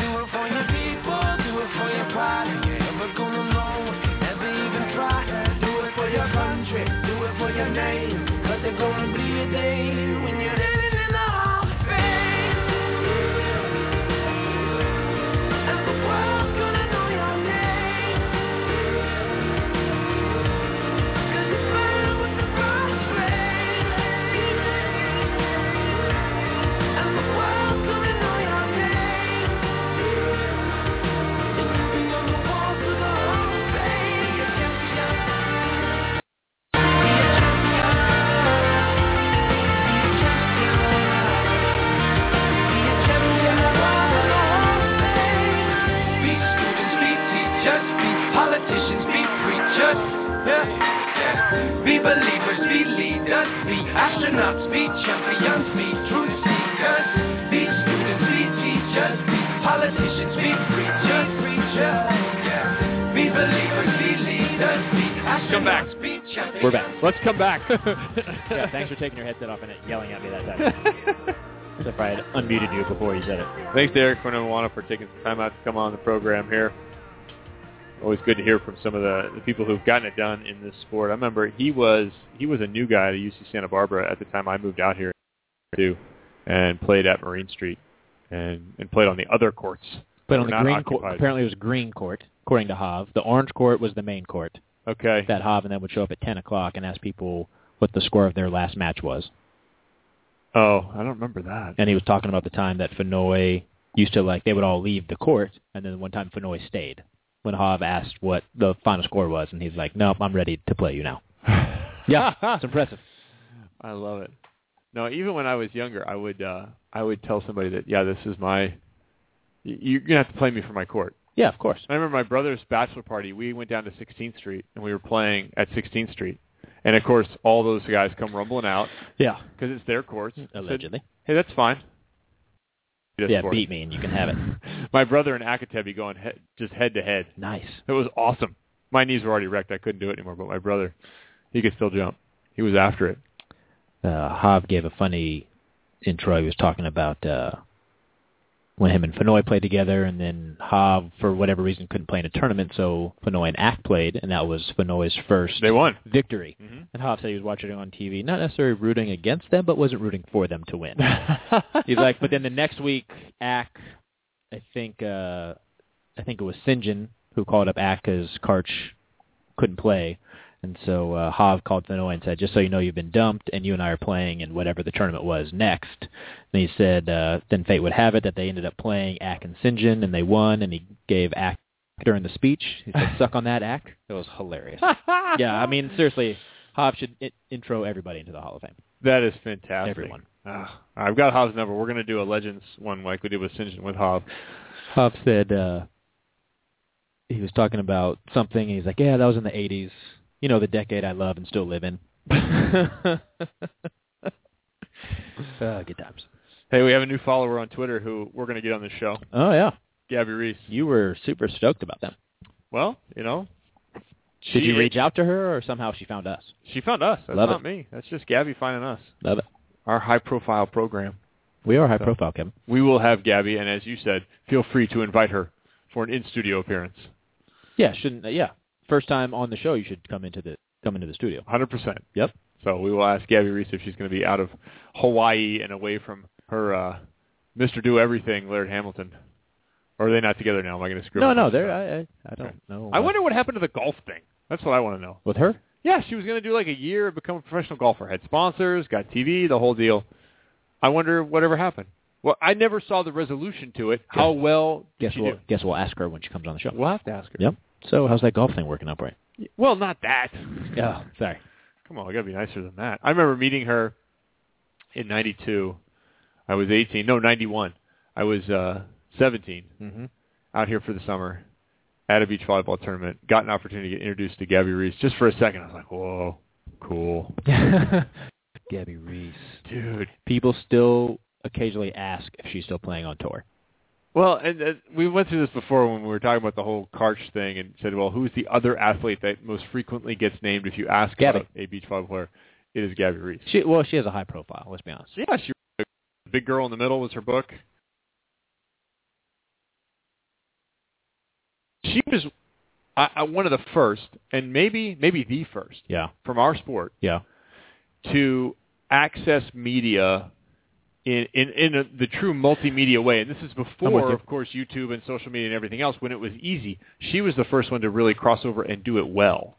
Astronauts, be champions, be truth seekers. Be students, be teachers, be politicians, be preachers, preachers. Yeah. Be believers, be leaders, be Come back. astronauts, be champions. We're back. Let's come back. Yeah, thanks for taking your headset off and yelling at me that time. As if I had unmuted you before you said it. Thanks to Eric Fonoimoana for taking some time out to come on the program here. Always good to hear from some of the, the people who've gotten it done in this sport. I remember he was he was a new guy at UC Santa Barbara at the time I moved out here too, and played at Marine Street and and played on the other courts. But that on the green court, apparently it was green court, according to Hov. The orange court was the main court Okay. that Hov and then would show up at 10 o'clock and ask people what the score of their last match was. Oh, I don't remember that. And he was talking about the time that Fonoi used to, like, they would all leave the court, and then one time Fonoi stayed when Hov asked what the final score was, and he's like, nope, I'm ready to play you now. Yeah, it's impressive. I love it. No, even when I was younger, I would uh I would tell somebody that yeah, this is my y- you're gonna have to play me for my court. Yeah, of course. I remember my brother's bachelor party. We went down to 16th Street and we were playing at 16th Street, and of course all those guys come rumbling out Yeah, because it's their courts. Said, allegedly. hey, that's fine. Yeah, beat me and you can have it. My brother and Akatebi going he- just head to head. Nice. It was awesome. My knees were already wrecked. I couldn't do it anymore. But my brother, he could still jump. He was after it. uh, Hov gave a funny intro. He was talking about uh, when him and Fonoi played together, and then Hov, for whatever reason, couldn't play in a tournament, so Fonoi and Ack played, and that was Fonoi's first They won. victory. Mhm. And Hov said he was watching it on TV, not necessarily rooting against them, but wasn't rooting for them to win. He's like, but then the next week, Ack, I think, uh, I think it was Sinjin who called up Ack because Karch couldn't play, and so uh, Hov called Fonoi and said, just so you know, you've been dumped, and you and I are playing in whatever the tournament was next. And he said, uh, then fate would have it that they ended up playing Ack and Sinjin, and they won, and he gave Ack during the speech. He said, suck on that, Ack. It was hilarious. yeah, I mean, seriously, Hov should I- intro everybody into the Hall of Fame. That is fantastic. Everyone. Ah, I've got Hov's number. We're going to do a Legends one like we did with Sinjin with Hov. Huff said uh, he was talking about something. And he's like, "Yeah, that was in the '80s. You know, the decade I love and still live in." uh, good times. Hey, we have a new follower on Twitter who we're going to get on the show, Oh yeah, Gabby Reece. you were super stoked about them. Well, you know, Did you reach out to her, or somehow she found us? She found us. That's Love not it. me. That's just Gabby finding us. Love it. Our high-profile program. We are high So- profile, Kevin. We will have Gabby, and as you said, feel free to invite her for an in-studio appearance. Yeah, shouldn't. Yeah, first time on the show, you should come into the come into the studio. 100%. Yep. So we will ask Gabby Reece if she's going to be out of Hawaii and away from her uh, Mr. Do Everything, Laird Hamilton. Or are they not together now? Am I going to screw No, up no, stuff? I, I, I don't know. I wonder what happened to the golf thing. That's what I want to know. with her. Yeah, she was going to do like a year, become a professional golfer, had sponsors, got TV, the whole deal. I wonder whatever happened. Well, I never saw the resolution to it. How well did Guess she we'll do? guess we'll ask her when she comes on the show. We'll have to ask her. Yep. So how's that golf thing working out, right? Well, not that. Yeah. Sorry. Come on, I got to be nicer than that. I remember meeting her in '92. I was 18. No, '91. I was uh 17. Mm-hmm. Out here for the summer at a beach volleyball tournament. Got an opportunity to get introduced to Gabby Reece just for a second. I was like, whoa, cool, Gabby Reece. dude. People still occasionally ask if she's still playing on tour. Well, and uh, we went through this before when we were talking about the whole Karch thing, and said, well, who's the other athlete that most frequently gets named if you ask Gabby. about a beach volleyball player? It is Gabby Reece. She well, she has a high profile. Let's be honest. Yeah, she the big girl in the middle was her book. She was I, I, one of the first, and maybe maybe the first Yeah, from our sport yeah, to access media in in, in a, the true multimedia way. And this is before, of course, YouTube and social media and everything else. When it was easy, she was the first one to really cross over and do it well.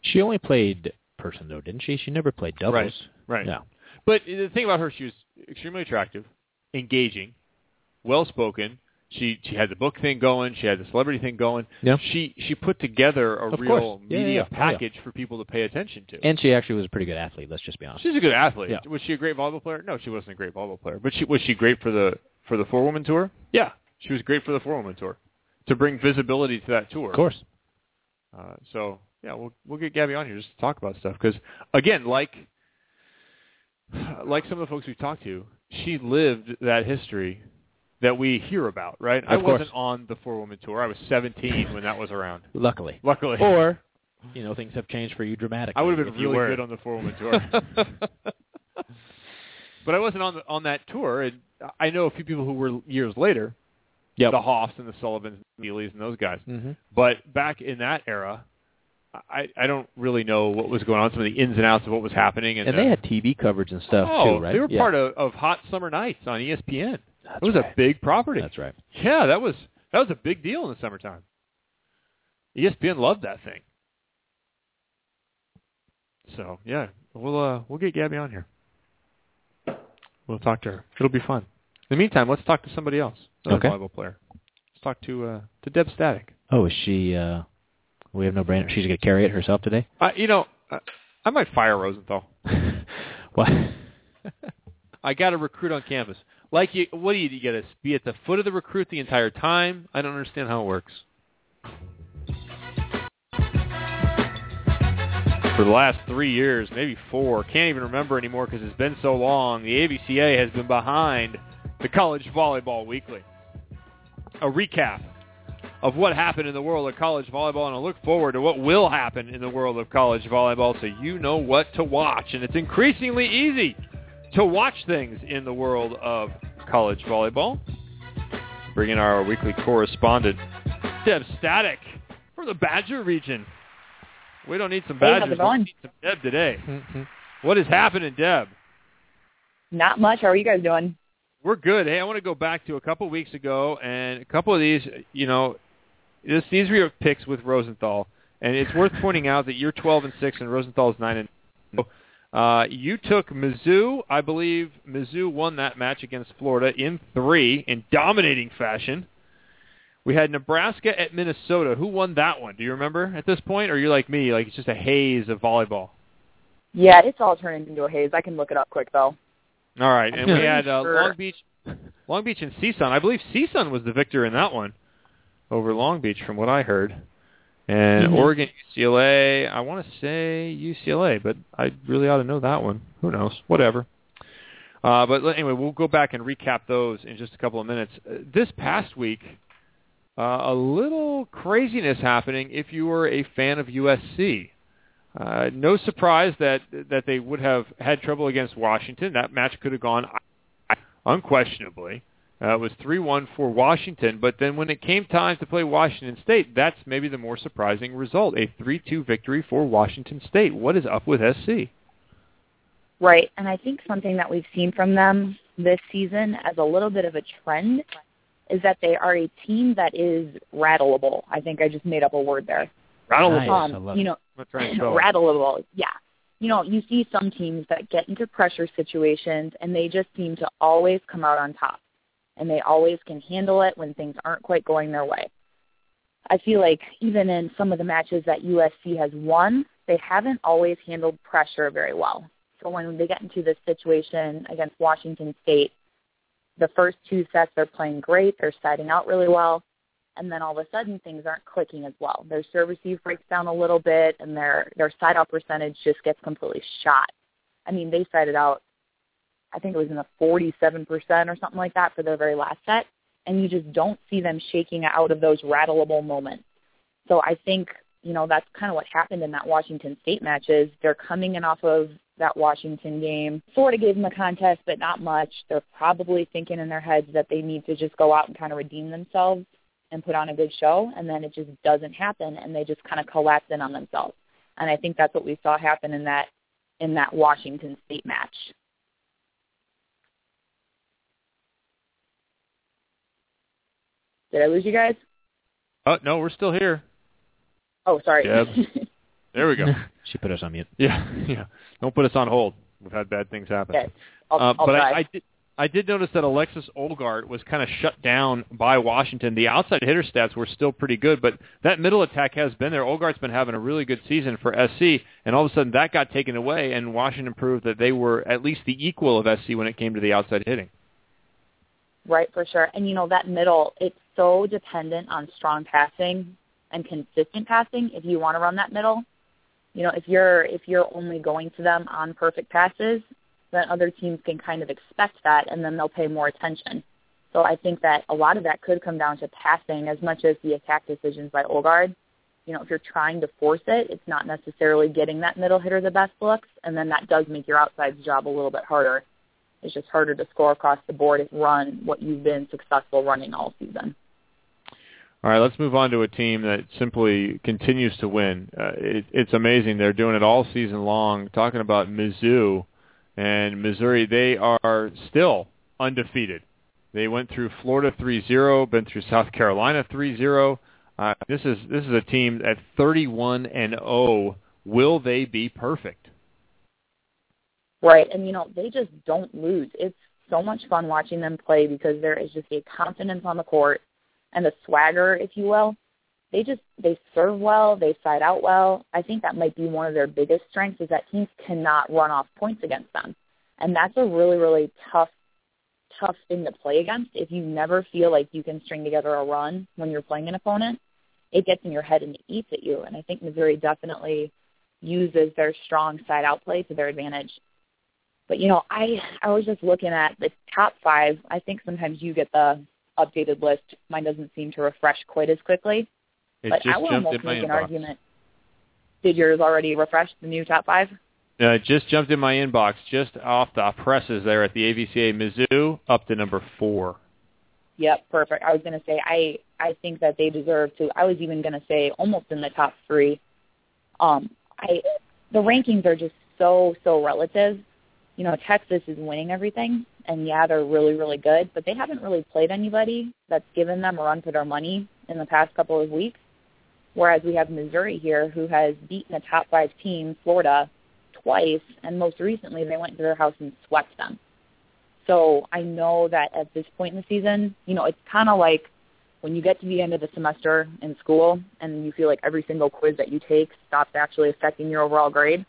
she only played person though, didn't she? She never played doubles. Right, right. Yeah. But the thing about her, she was extremely attractive, engaging, well spoken. She she had the book thing going. She had the celebrity thing going. Yeah. She she put together a Of real. Yeah, media yeah. Oh, yeah. package for people to pay attention to. And she actually was a pretty good athlete. Let's just be honest. She's a good athlete. Was she a great volleyball player? No, she wasn't a great volleyball player. But she was she great for the for the four woman tour? Yeah, she was great for the four woman tour to bring visibility to that tour. Of course. Uh, so yeah, we'll we'll get Gabby on here just to talk about stuff because again, like like some of the folks we've talked to, she lived that history that we hear about. Right? I course. wasn't on the four woman tour. I was 17 when that was around. Luckily. Luckily, Or, you know, things have changed for you dramatically. I would have been really good on the four woman tour. but I wasn't on the, on that tour, and I know a few people who were years later, Yep. the Hoffs and the Sullivans, and the Neelys, and those guys. hmm But back in that era, I I don't really know what was going on, some of the ins and outs of what was happening, and, And they uh, had TV coverage and stuff oh, too, right? they were Yeah. part of, of Hot Summer Nights on ESPN. That's it was right. a big property. That's right. Yeah, that was that was a big deal in the summertime. ESPN loved that thing. So yeah, we'll uh, we'll get Gabby on here. We'll talk to her. It'll be fun. In the meantime, let's talk to somebody else. Another Okay. volleyball player. Let's talk to uh, to Deb Static. Oh, is she? uh We have no brainer. She's going to carry it herself today. Uh, you know, I, I might fire Rosenthal. what? I got a recruit on campus. Like you, what do you, do? you got to be at the foot of the recruit the entire time? I don't understand how it works. For the last three years, maybe four, can't even remember anymore because it's been so long. The ABCA has been behind the College Volleyball Weekly. A recap of what happened in the world of college volleyball and a look forward to what will happen in the world of college volleyball so you know what to watch. And it's increasingly easy to watch things in the world of college volleyball. Bring in our weekly correspondent, Deb Static, from the Badger region. We don't need some Badgers. it going? We need some Deb today. Mm-hmm. What is happening, Deb? Not much. How are you guys doing? We're good. Hey, I want to go back to a couple of weeks ago, and a couple of these, you know, this, these were your picks with Rosenthal, and it's worth pointing out that you're 12 and six, and Rosenthal is nine and. Uh, you took Mizzou. I believe Mizzou won that match against Florida in three in dominating fashion. We had Nebraska at Minnesota. Who won that one? Do you remember at this point, or you're like me, like it's just a haze of volleyball? Yeah, it's all turning into a haze. I can look it up quick though. All right, and we had uh, Long Beach, Long Beach and CSUN. I believe CSUN was the victor in that one over Long Beach, from what I heard. And Mhm. Oregon, UCLA. I want to say UCLA, but I really ought to know that one. Who knows? Whatever. Uh, but anyway, we'll go back and recap those in just a couple of minutes. Uh, this past week, uh, a little craziness happening if you were a fan of USC. Uh, no surprise that that they would have had trouble against Washington. That match could have gone unquestionably. Uh, it was 3-1 for Washington, but then when it came time to play Washington State, that's maybe the more surprising result, a 3-2 victory for Washington State. What is up with SC? Right, and I think something that we've seen from them this season as a little bit of a trend is that they are a team that is rattleable. I think I just made up a word there. Rattle Nice. Um, you know, I'm trying to spell it. rattleable. Yeah. You know, you see some teams that get into pressure situations and they just seem to always come out on top. And they always can handle it when things aren't quite going their way. I feel like even in some of the matches that USC has won, they haven't always handled pressure very well. So when they get into this situation against Washington State, the first two sets they're playing great, they're siding out really well, and then all of a sudden things aren't clicking as well. Their serve receive breaks down a little bit, and their their side out percentage just gets completely shot. I mean, they sided out, I think it was in the 47% or something like that for their very last set, and you just don't see them shaking out of those rattleable moments. So I think you know that's kind of what happened in that Washington State match. Is they're coming in off of that Washington game, sort of gave them a contest, but not much. They're probably thinking in their heads that they need to just go out and kind of redeem themselves and put on a good show, and then it just doesn't happen, and they just kind of collapse in on themselves. And I think that's what we saw happen in that in that Washington State match. Did I lose you guys? Oh no, we're still here. Oh, sorry. Deb. There we go. she put us on mute. Yeah, yeah. Don't put us on hold. We've had bad things happen. Okay. I'll, Uh, I'll but try. I, I did. I did notice that Alexis Olgard was kind of shut down by Washington. The outside hitter stats were still pretty good, but that middle attack has been there. Olgard's been having a really good season for SC, and all of a sudden that got taken away, and Washington proved that they were at least the equal of SC when it came to the outside hitting. Right, for sure. And you know that middle, it's so dependent on strong passing and consistent passing. If you want to run that middle, you know, if you're if you're only going to them on perfect passes, then other teams can kind of expect that, and then they'll pay more attention. So I think that a lot of that could come down to passing as much as the attack decisions by Olgard. You know, if you're trying to force it, it's not necessarily getting that middle hitter the best looks, and then that does make your outside's job a little bit harder. It's just harder to score across the board and run what you've been successful running all season. All right, let's move on to a team that simply continues to win. Uh, it, it's amazing. They're doing it all season long. Talking about Mizzou and Missouri, they are still undefeated. They went through Florida 3-0, been through South Carolina 3-0. Uh, this is this is a team at 31 and 0. Will they be perfect? Right, and you know they just don't lose. It's so much fun watching them play because there is just a confidence on the court and the swagger, if you will. They just they serve well, they side out well. I think that might be one of their biggest strengths is that teams cannot run off points against them, and that's a really really tough tough thing to play against. If you never feel like you can string together a run when you're playing an opponent, it gets in your head and it eats at you. And I think Missouri definitely uses their strong side out play to their advantage. But you know, I I was just looking at the top five. I think sometimes you get the updated list. Mine doesn't seem to refresh quite as quickly. It but just I would jumped almost in make an inbox. argument. Did yours already refresh the new top five? Uh, it just jumped in my inbox, just off the presses there at the AVCA Mizzou, up to number four. Yep, perfect. I was going to say I I think that they deserve to. I was even going to say almost in the top three. Um, I the rankings are just so so relative. You know, Texas is winning everything, and yeah, they're really really good, but they haven't really played anybody that's given them a run for their money in the past couple of weeks. Whereas we have Missouri here, who has beaten a top five team, Florida, twice, and most recently they went to their house and swept them. So I know that at this point in the season, you know, it's kind of like when you get to the end of the semester in school and you feel like every single quiz that you take stops actually affecting your overall grade,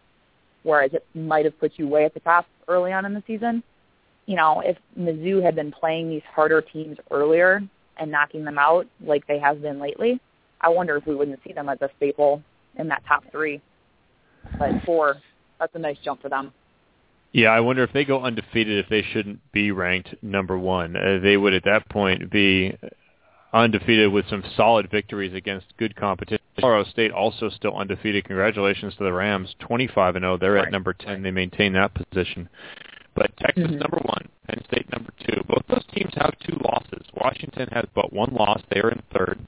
whereas it might have put you way at the top early on in the season. You know, if Mizzou had been playing these harder teams earlier and knocking them out like they have been lately, I wonder if we wouldn't see them as a staple in that top three. But four, that's a nice jump for them. Yeah, I wonder if they go undefeated if they shouldn't be ranked number one. Uh, they would at that point be undefeated with some solid victories against good competition. Colorado State also still undefeated. Congratulations to the Rams, 25 and 0. They're Right. at number 10. They maintain that position. But Texas Mhm. number one, Penn State number two. Both those teams have two losses. Washington has but one loss. They are in third.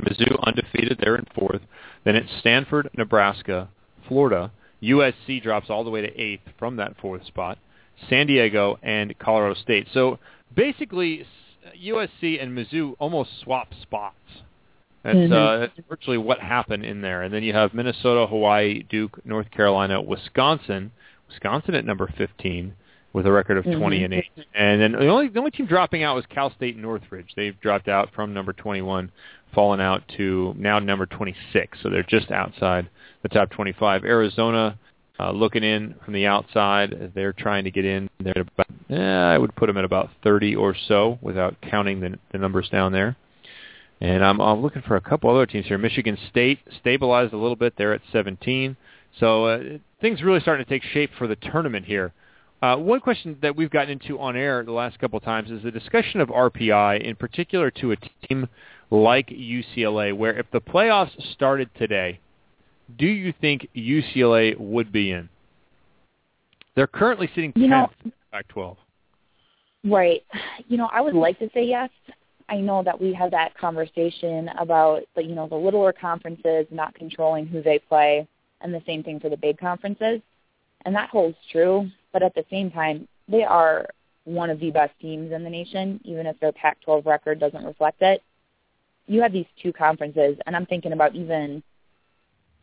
Mizzou undefeated. They're in fourth. Then it's Stanford, Nebraska, Florida. USC drops all the way to eighth from that fourth spot. San Diego and Colorado State. So basically, USC and Mizzou almost swap spots. That's Mhm. uh, that's virtually what happened in there. And then you have Minnesota, Hawaii, Duke, North Carolina, Wisconsin. Wisconsin at number 15 with a record of 20 and 8. And then the only the only team dropping out was Cal State Northridge. They've dropped out from number 21, fallen out to now number 26. So they're just outside the top 25. Arizona uh, looking in from the outside. They're trying to get in. They're about, eh, I would put them at about 30 or so without counting the, the numbers down there. And I'm, I'm looking for a couple other teams here. Michigan State stabilized a little bit. They're at 17. So uh, things really starting to take shape for the tournament here. Uh, one question that we've gotten into on air the last couple of times is the discussion of RPI, in particular to a team like UCLA, where if the playoffs started today, do you think UCLA would be in? They're currently sitting 10th You know- in Pac-12. Right. You know, I would like to say yes. I know that we had that conversation about the you know the littler conferences not controlling who they play, and the same thing for the big conferences, and that holds true. But at the same time, they are one of the best teams in the nation, even if their Pac-12 record doesn't reflect it. You have these two conferences, and I'm thinking about even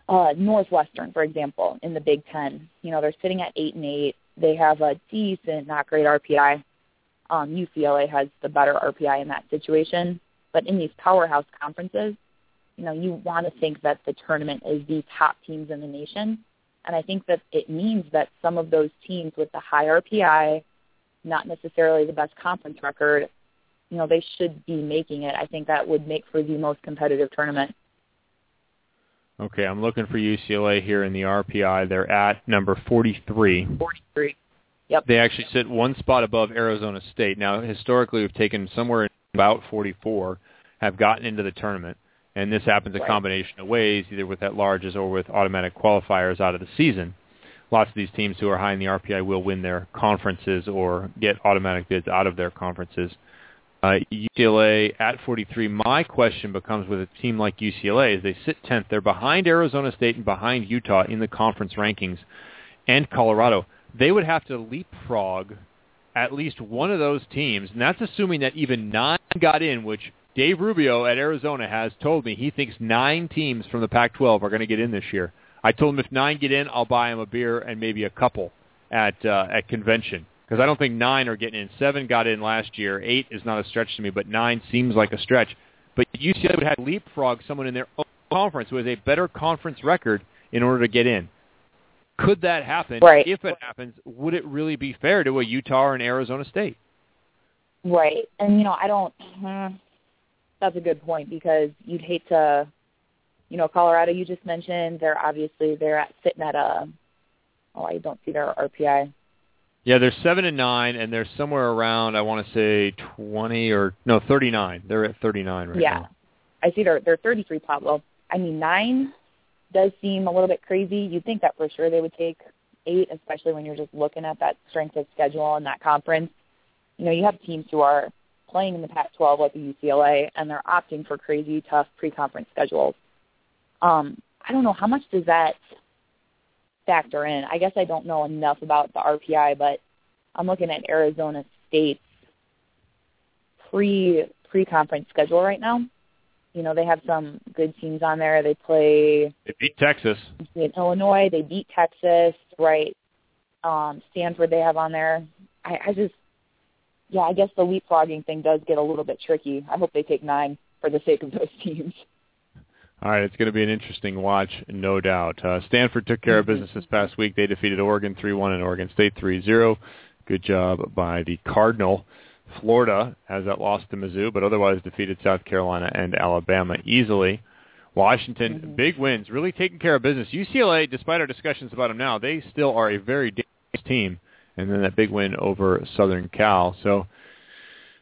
uh, Northwestern, for example, in the Big Ten. You know, they're sitting at eight and eight. They have a decent, not great RPI um, UCLA has the better RPI in that situation. But in these powerhouse conferences, you know, you want to think that the tournament is the top teams in the nation. And I think that it means that some of those teams with the high RPI, not necessarily the best conference record, you know, they should be making it. I think that would make for the most competitive tournament. Okay, I'm looking for UCLA here in the RPI. They're at number 43. 43. Yep. They actually sit one spot above Arizona State. Now, historically, we've taken somewhere in about 44, have gotten into the tournament, and this happens a Right. combination of ways, either with at larges or with automatic qualifiers out of the season. Lots of these teams who are high in the RPI will win their conferences or get automatic bids out of their conferences. Uh, UCLA at 43. My question becomes with a team like UCLA is they sit 10th. They're behind Arizona State and behind Utah in the conference rankings and Colorado. They would have to leapfrog at least one of those teams, and that's assuming that even nine got in, which Dave Rubio at Arizona has told me he thinks nine teams from the Pac-12 are going to get in this year. I told him if nine get in, I'll buy him a beer and maybe a couple at uh, at convention because I don't think nine are getting in. Seven got in last year. Eight is not a stretch to me, but nine seems like a stretch. But UCLA would have to leapfrog someone in their own conference who has a better conference record in order to get in. Could that happen? Right. If it happens, would it really be fair to a Utah or an Arizona State? Right. And, you know, I don't, uh, that's a good point because you'd hate to, you know, Colorado you just mentioned, they're obviously, they're at, sitting at a, oh, I don't see their RPI. Yeah, they're seven and nine, and they're somewhere around I want to say twenty or no thirty nine. They're at thirty nine right yeah. now. Yeah, I see they're, they're 33 Pablo. I mean, nine does seem a little bit crazy. You'd think that for sure they would take eight, especially when you're just looking at that strength of schedule and that conference. You know, you have teams who are playing in the Pac-12 like the UCLA, and they're opting for crazy, tough pre-conference schedules. Um, I don't know how much does that factor in. I guess I don't know enough about the RPI, but I'm looking at Arizona State's pre pre-conference schedule right now. You know, they have some good teams on there. They play They beat Texas. in Illinois. They beat Texas, right? Um, Stanford they have on there. I, I just, yeah, I guess the leapfrogging thing does get a little bit tricky. I hope they take nine for the sake of those teams. All right, it's going to be an interesting watch, no doubt. Uh, Stanford took care of business this past week. They defeated Oregon 3-1 and Oregon State 3-0. Good job by the Cardinal. Florida has that loss to Mizzou, but otherwise defeated South Carolina and Alabama easily. Washington, big wins, really taking care of business. UCLA, despite our discussions about them now, they still are a very dangerous team. And then that big win over Southern Cal. So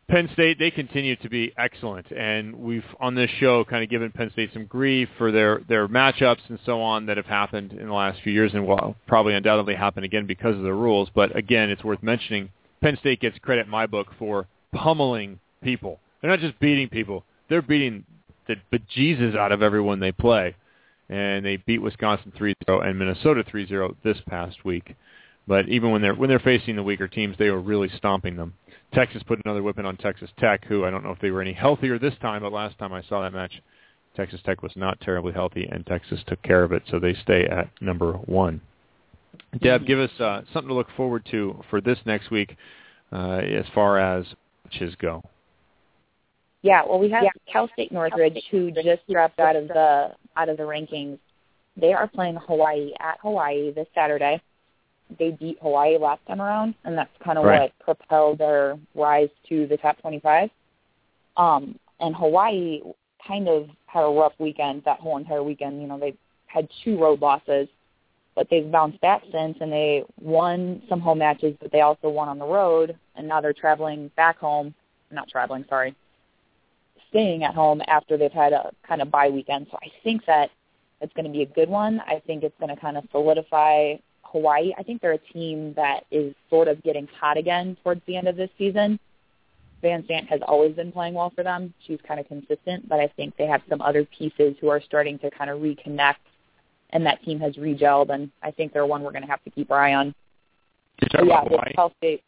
Penn State, they continue to be excellent, and we've on this show kind of given Penn State some grief for their their matchups and so on that have happened in the last few years, and will probably undoubtedly happen again because of the rules. But again, it's worth mentioning. Penn State gets credit in my book for pummeling people. They're not just beating people; they're beating the bejesus out of everyone they play. And they beat Wisconsin 3-0 and Minnesota 3-0 this past week. But even when they're when they're facing the weaker teams, they were really stomping them. Texas put another whipping on Texas Tech, who I don't know if they were any healthier this time, but last time I saw that match, Texas Tech was not terribly healthy, and Texas took care of it, so they stay at number one. Deb, give us uh, something to look forward to for this next week uh, as far as matches go. Yeah, well, we have Cal State Northridge, who just dropped out of the out of the rankings. They are playing Hawaii at Hawaii this Saturday. They beat Hawaii last time around, and that's kind of Right. what propelled their rise to the top 25. Um, and Hawaii kind of had a rough weekend that whole entire weekend. You know, they had two road losses. but they've bounced back since, and they won some home matches, but they also won on the road, and now they're traveling back home. Not traveling, sorry, staying at home after they've had a kind of bye weekend. So I think that it's going to be a good one. I think it's going to kind of solidify Hawaii. I think they're a team that is sort of getting hot again towards the end of this season. Van Sant has always been playing well for them. She's kind of consistent, but I think they have some other pieces who are starting to kind of reconnect, and that team has regelled, and I think they're one we're going to have to keep our eye on. You're talking yeah, about Hawaii? Cal State.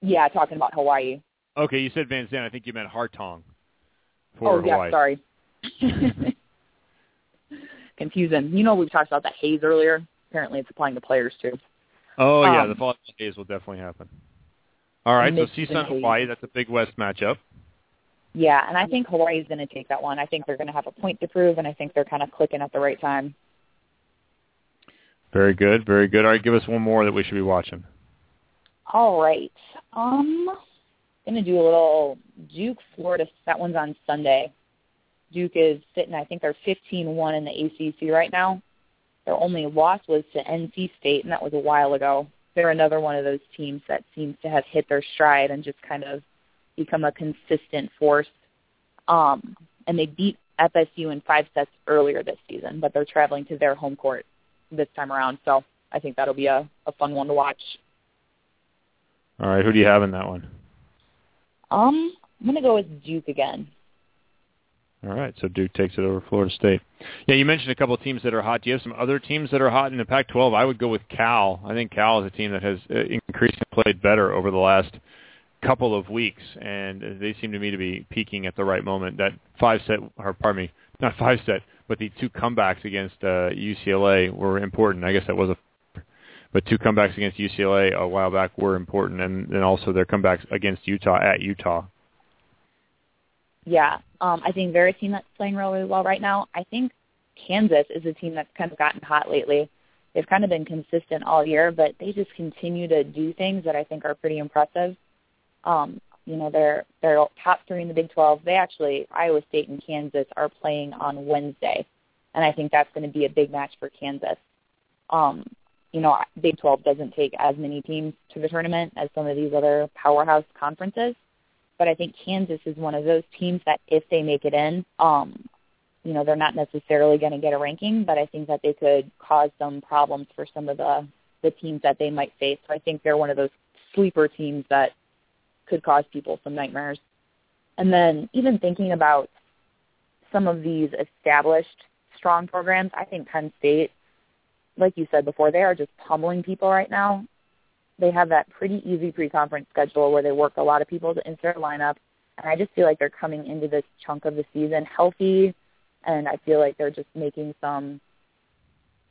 Yeah, talking about Hawaii. Okay, you said Van Zandt. I think you meant Hartong for oh, yeah, sorry. Confusing. You know, we've talked about that haze earlier. Apparently, it's applying to players too. Oh yeah, Um, the fall days will definitely happen. All right, so CSUN. Hawaii. That's a big West matchup. Yeah, and I think Hawaii's going to take that one. I think they're going to have a point to prove, and I think they're kind of clicking at the right time. Very good, very good. All right, give us one more that we should be watching. All right. Um, going to do a little Duke, Florida. That one's on Sunday. Duke is sitting, I think they're 15-1 in the ACC right now. Their only loss was to NC State, and that was a while ago. They're another one of those teams that seems to have hit their stride and just kind of become a consistent force. Um, and they beat FSU in five sets earlier this season, but they're traveling to their home court this time around. So I think that'll be a, a fun one to watch. All right, who do you have in that one? Um, I'm gonna go with Duke again. All right, so Duke takes it over Florida State. Yeah, you mentioned a couple of teams that are hot. Do you have some other teams that are hot in the Pac-12? I would go with Cal. I think Cal is a team that has uh, increasingly played better over the last couple of weeks, and they seem to me to be peaking at the right moment. That five set, or pardon me, not five set, but the two comebacks against uh, UCLA were important. I guess that was a, but two comebacks against UCLA a while back were important, and then also their comebacks against Utah at Utah. Yeah, um, I think they're a team that's playing really well right now. I think Kansas is a team that's kind of gotten hot lately. They've kind of been consistent all year, but they just continue to do things that I think are pretty impressive. Um, you know, they're they're top three in the Big 12. They actually Iowa State and Kansas are playing on Wednesday, and I think that's going to be a big match for Kansas. Um, you know, Big 12 doesn't take as many teams to the tournament as some of these other powerhouse conferences but I think Kansas is one of those teams that if they make it in, um, you know, they're not necessarily going to get a ranking, but I think that they could cause some problems for some of the the teams that they might face. So I think they're one of those sleeper teams that could cause people some nightmares. And then even thinking about some of these established strong programs, I think Penn State, like you said before, they are just pummeling people right now they have that pretty easy pre-conference schedule where they work a lot of people into their lineup, and I just feel like they're coming into this chunk of the season healthy, and I feel like they're just making some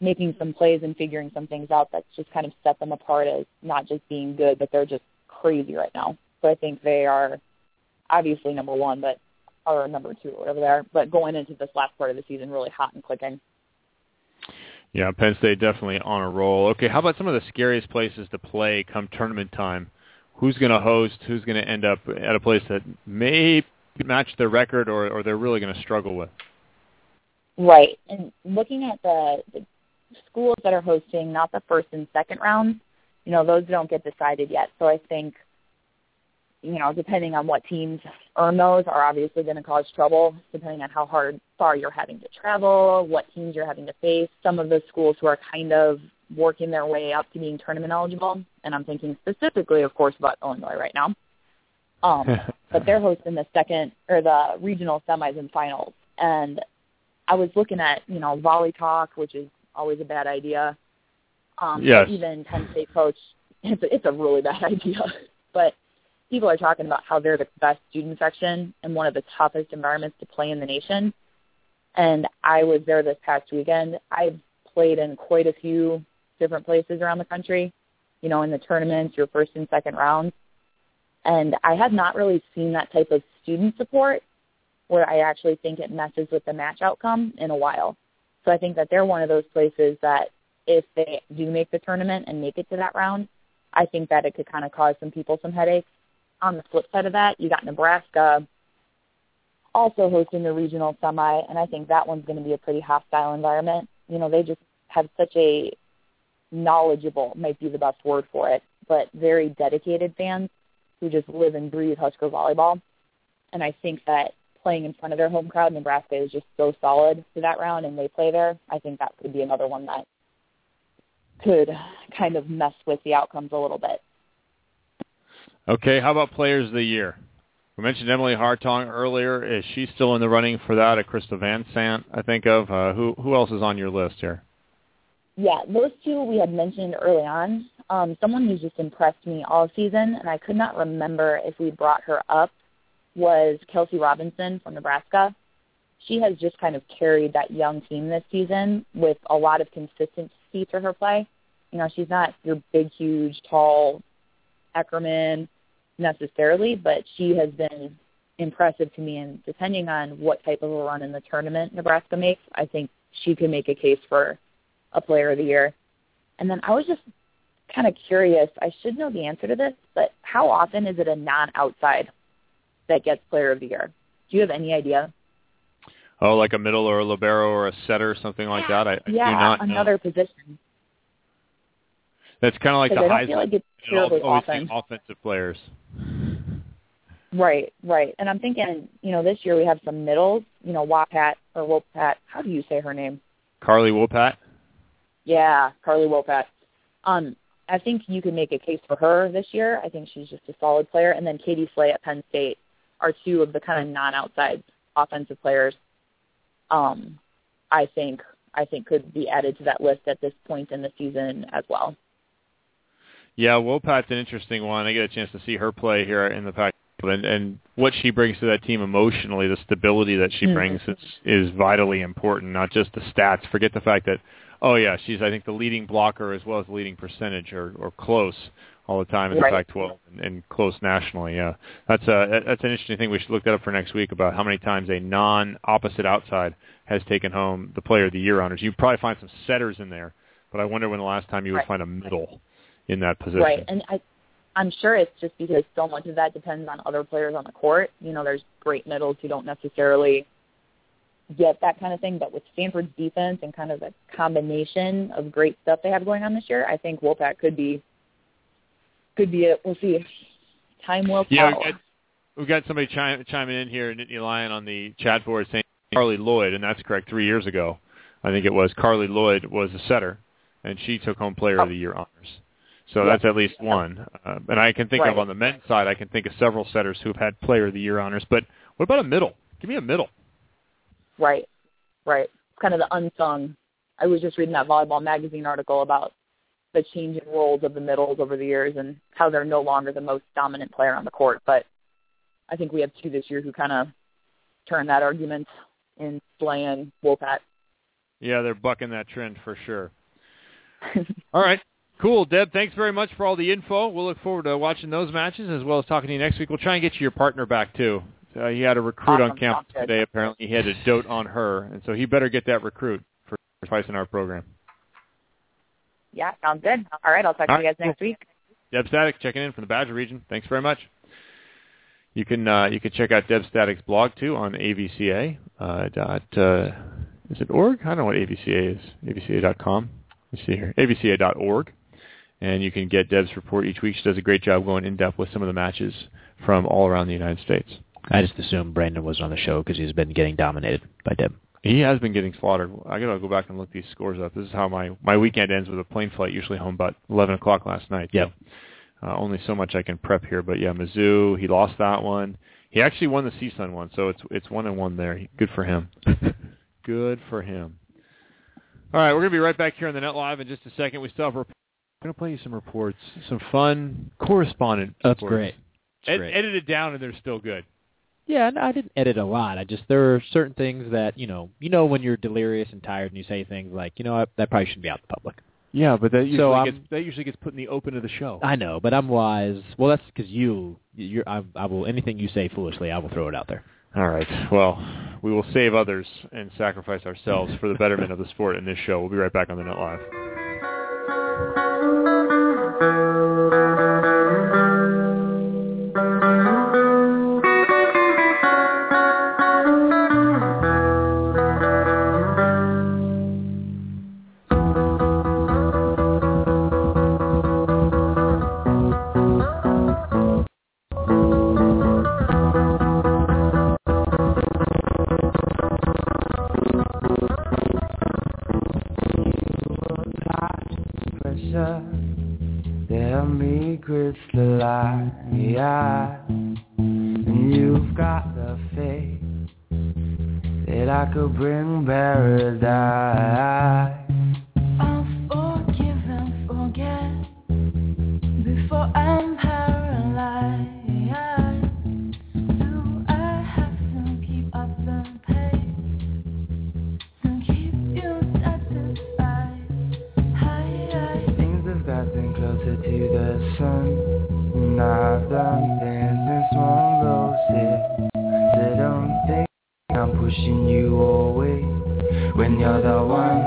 making some plays and figuring some things out that's just kind of set them apart as not just being good, but they're just crazy right now. So I think they are obviously number one, but or number two, or whatever they are. But going into this last part of the season, really hot and clicking. Yeah, Penn State definitely on a roll. Okay, how about some of the scariest places to play come tournament time? Who's going to host? Who's going to end up at a place that may match their record or, or they're really going to struggle with? Right. And looking at the, the schools that are hosting, not the first and second rounds, you know, those don't get decided yet. So I think, you know, depending on what teams earn those are obviously going to cause trouble, depending on how hard far you're having to travel, what teams you're having to face. Some of the schools who are kind of working their way up to being tournament eligible, and I'm thinking specifically, of course, about Illinois right now. Um, but they're hosting the second or the regional semis and finals, and I was looking at you know Volley Talk, which is always a bad idea. Um, Yes. Even Penn State coach, it's a, it's a really bad idea. But people are talking about how they're the best student section and one of the toughest environments to play in the nation. And I was there this past weekend. I've played in quite a few different places around the country, you know, in the tournaments, your first and second rounds. And I have not really seen that type of student support where I actually think it messes with the match outcome in a while. So I think that they're one of those places that if they do make the tournament and make it to that round, I think that it could kind of cause some people some headaches. On the flip side of that, you got Nebraska also hosting the regional semi, and I think that one's going to be a pretty hostile environment. You know, they just have such a knowledgeable might be the best word for it, but very dedicated fans who just live and breathe Husker volleyball. And I think that playing in front of their home crowd, Nebraska is just so solid to that round, and they play there. I think that could be another one that could kind of mess with the outcomes a little bit. Okay, how about players of the year? We mentioned Emily Hartong earlier. Is she still in the running for that? A Crystal Van Sant, I think of. Uh, who who else is on your list here? Yeah, those two we had mentioned early on. Um, someone who's just impressed me all season, and I could not remember if we brought her up, was Kelsey Robinson from Nebraska. She has just kind of carried that young team this season with a lot of consistency to her play. You know, she's not your big, huge, tall Eckerman necessarily, but she has been impressive to me. And depending on what type of a run in the tournament Nebraska makes, I think she could make a case for a player of the year. And then I was just kind of curious. I should know the answer to this, but how often is it a non-outside that gets player of the year? Do you have any idea? Oh, like a middle or a libero or a setter, or something like that. I, I yeah, do not another know. position. That's kind of like the Because I feel like it's terribly often. offensive players. Right, right. And I'm thinking, you know, this year we have some middles. You know, Wapat or Wopat. How do you say her name? Carly Wopat. Yeah, Carly Wopat. Um, I think you can make a case for her this year. I think she's just a solid player. And then Katie Slay at Penn State are two of the kind of non-outside offensive players. Um, I think I think could be added to that list at this point in the season as well. Yeah, Wopat's an interesting one. I get a chance to see her play here in the Pac, and and what she brings to that team emotionally, the stability that she Mhm. brings is is vitally important. Not just the stats. Forget the fact that, oh yeah, she's I think the leading blocker as well as the leading percentage or or close all the time in the Right. Pac-12 and, and close nationally. Yeah, that's a that's an interesting thing. We should look that up for next week about how many times a non-opposite outside has taken home the Player of the Year honors. You probably find some setters in there, but I wonder when the last time you would Right. find a middle in that position. Right, and I, I'm sure it's just because so much of that depends on other players on the court. You know, there's great middles who don't necessarily get that kind of thing, but with Stanford's defense and kind of a combination of great stuff they have going on this year, I think Wopat could be could be it. We'll see. Time will tell. Yeah, we've got, we've got somebody chime, chiming in here, Nittany Lion, on the chat board saying Carli Lloyd, and that's correct. Three years ago, I think it was Carli Lloyd was a setter, and she took home Player of the oh. Year honors. So Yeah. that's at least one. Uh, and I can think Right. of on the men's side, I can think of several setters who've had Player of the Year honors. But what about a middle? Give me a middle. Right, right. It's kind of the unsung. I was just reading that volleyball magazine article about the changing roles of the middles over the years and how they're no longer the most dominant player on the court. But I think we have two this year who kind of turn that argument in Slay and. Yeah, they're bucking that trend for sure. All right. Cool, Deb. Thanks very much for all the info. We'll look forward to watching those matches as well as talking to you next week. We'll try and get you your partner back too. Uh, he had a recruit on campus today. Apparently, he had to dote on her, and so he better get that recruit for twice in our program. yeah, sounds good. All right, I'll talk All to you right, guys next week. Deb Static checking in from the Badger region. Thanks very much. You can uh, you can check out Deb Static's blog too on AVCA uh, dot uh, is it org? I don't know what AVCA is. AVCA.com. Let's see here. AVCA.org. And you can get Deb's report each week. She does a great job going in depth with some of the matches from all around the United States. I just assumed Brandon was on the show because he's been getting dominated by Deb. He has been getting slaughtered. I gotta go back and look these scores up. This is how my my weekend ends with a plane flight. Usually home about eleven o'clock last night. Yep. Uh, only so much I can prep here, but yeah, Mizzou. He lost that one. He actually won the CSUN one, so it's it's one and one there. Good for him. Good for him. All right, we're gonna be right back here on the net live in just a second. We still have. Rep- I'm gonna play you some reports, some fun correspondent. That's reports. great. Ed- great. edited down, and they're still good. Yeah, and I didn't edit a lot. I just there are certain things that you know, you know, when you're delirious and tired, and you say things like, you know, what, that probably shouldn't be out in the public. Yeah, but that usually So, gets that usually gets put in the open of the show. I know, but I'm wise. Well, that's because you, you're. I, I will anything you say foolishly, I will throw it out there. All right. Well, we will save others and sacrifice ourselves for the betterment of the sport in this show. We'll be right back on the Net Live. Conversation me crystalline And you've got the faith That I could bring paradise Things and swung those hips So don't think I'm pushing you away When you're the one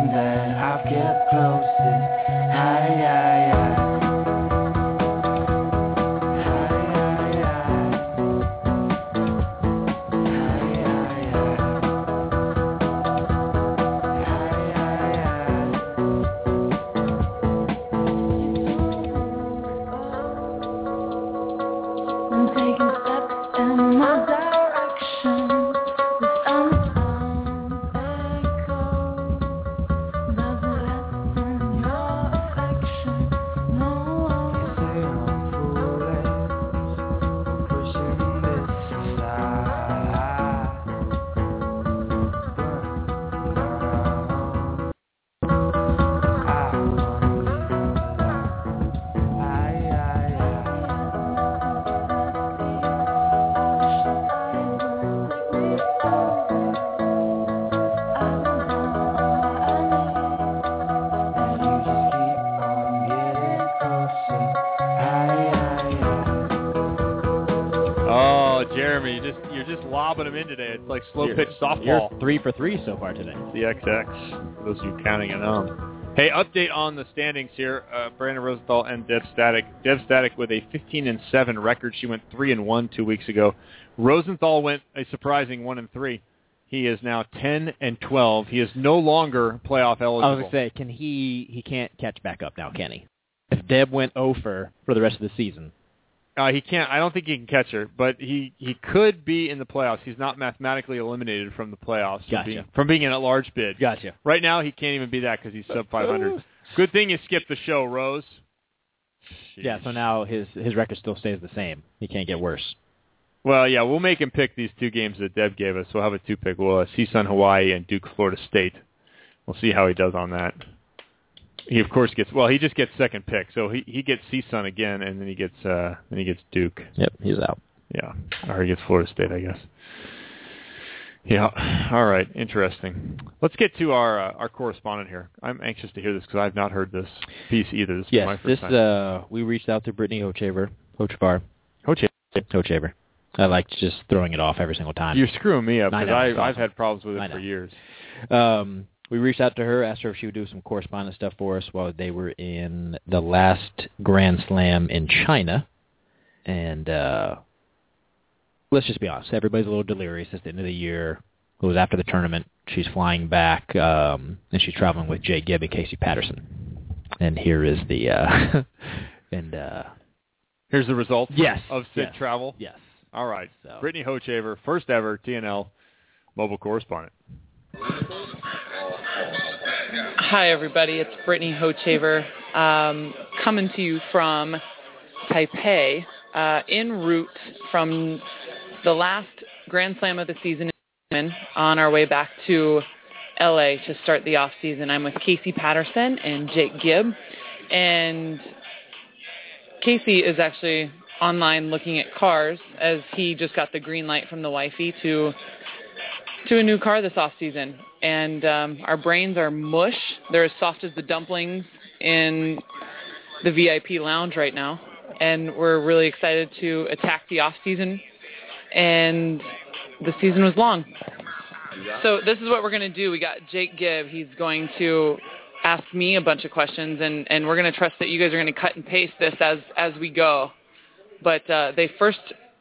lobbing them in today. It's like slow pitch softball. You're three for three so far today. the XX. For those of you counting at home. Hey, update on the standings here. Uh, Brandon Rosenthal and Deb Static. Deb Static with a 15 and 7 record. She went 3 and 1 two weeks ago. Rosenthal went a surprising 1 and 3. He is now 10 and 12. He is no longer playoff eligible. I was gonna say, can he? He can't catch back up now, can he? If Deb went over for the rest of the season, Uh, he can't. I don't think he can catch her, but he he could be in the playoffs. He's not mathematically eliminated from the playoffs from being, from being in a large bid. gotcha. Right now, he can't even be that because he's sub 500. Good thing you skipped the show, Rose. Yeah, so now his his record still stays the same. He can't get worse. Well, yeah, we'll make him pick these two games that Deb gave us. We'll have a two pick. We'll uh, CSUN Hawaii and Duke Florida State. We'll see how he does on that. He of course gets well. He just gets second pick, so he he gets CSUN again, and then he gets uh then he gets Duke. Yep, he's out. Yeah, or he gets Florida State, I guess. Yeah. All right. Interesting. Let's get to our uh, our correspondent here. I'm anxious to hear this because I've not heard this piece either. This is Yes, my first this time. uh, we reached out to Brittany Hochaver, Hochavar, Hoche, Hochaver. I like just throwing it off every single time. you're screwing me up because know, I, it's I've awesome. had problems with it for years. Um, we reached out to her, asked her if she would do some correspondence stuff for us while they were in the last Grand Slam in China. And uh, let's just be honest, everybody's a little delirious at the end of the year. It was after the tournament. She's flying back, um, and she's traveling with Jay Gibb and Casey Patterson. And here is the uh, and uh, Here's the results yes of Sid yes, Travel. Yes. All right. So. Brittany Hochevar, first ever TNL mobile correspondent. Hi, everybody. It's Brittany Hochevar um, coming to you from Taipei, uh, en route from the last Grand Slam of the season on our way back to LA to start the off season. I'm with Casey Patterson and Jake Gibb, and Casey is actually online looking at cars as he just got the green light from the wifey to to a new car this off season, and um, our brains are mush. They're as soft as the dumplings in the VIP lounge right now, and we're really excited to attack the off season. And the season was long, so this is what we're going to do. We got Jake Gibb. He's going to ask me a bunch of questions, and and we're going to trust that you guys are going to cut and paste this as as we go. But uh, they first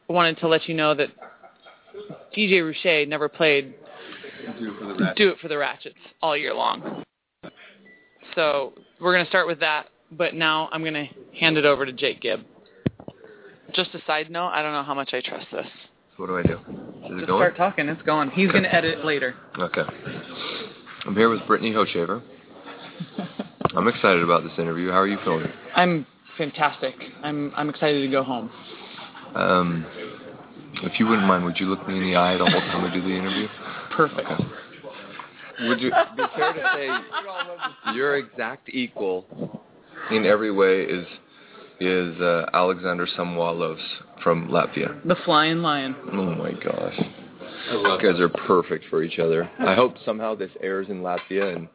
wanted to let you know that DJ Rouche never played Do It for the Ratchets all year long. So we're going to start with that, but now I'm going to hand it over to Jake Gibb. Just a side note, I don't know how much I trust this. So what do I do? Is it Just going? start talking, it's going. He's going to edit later. Okay. I'm here with Brittany Hochevar. I'm excited about this interview. How are you feeling? I'm fantastic. I'm I'm excited to go home. Um, if you wouldn't mind, would you look me in the eye the whole time we do the interview? Perfect. Okay. Would you be fair to say your exact equal in every way is is uh, Alexander Samoilovs from Latvia? The Flying Lion. Oh my gosh. You guys are perfect for each other. I hope somehow this airs in Latvia and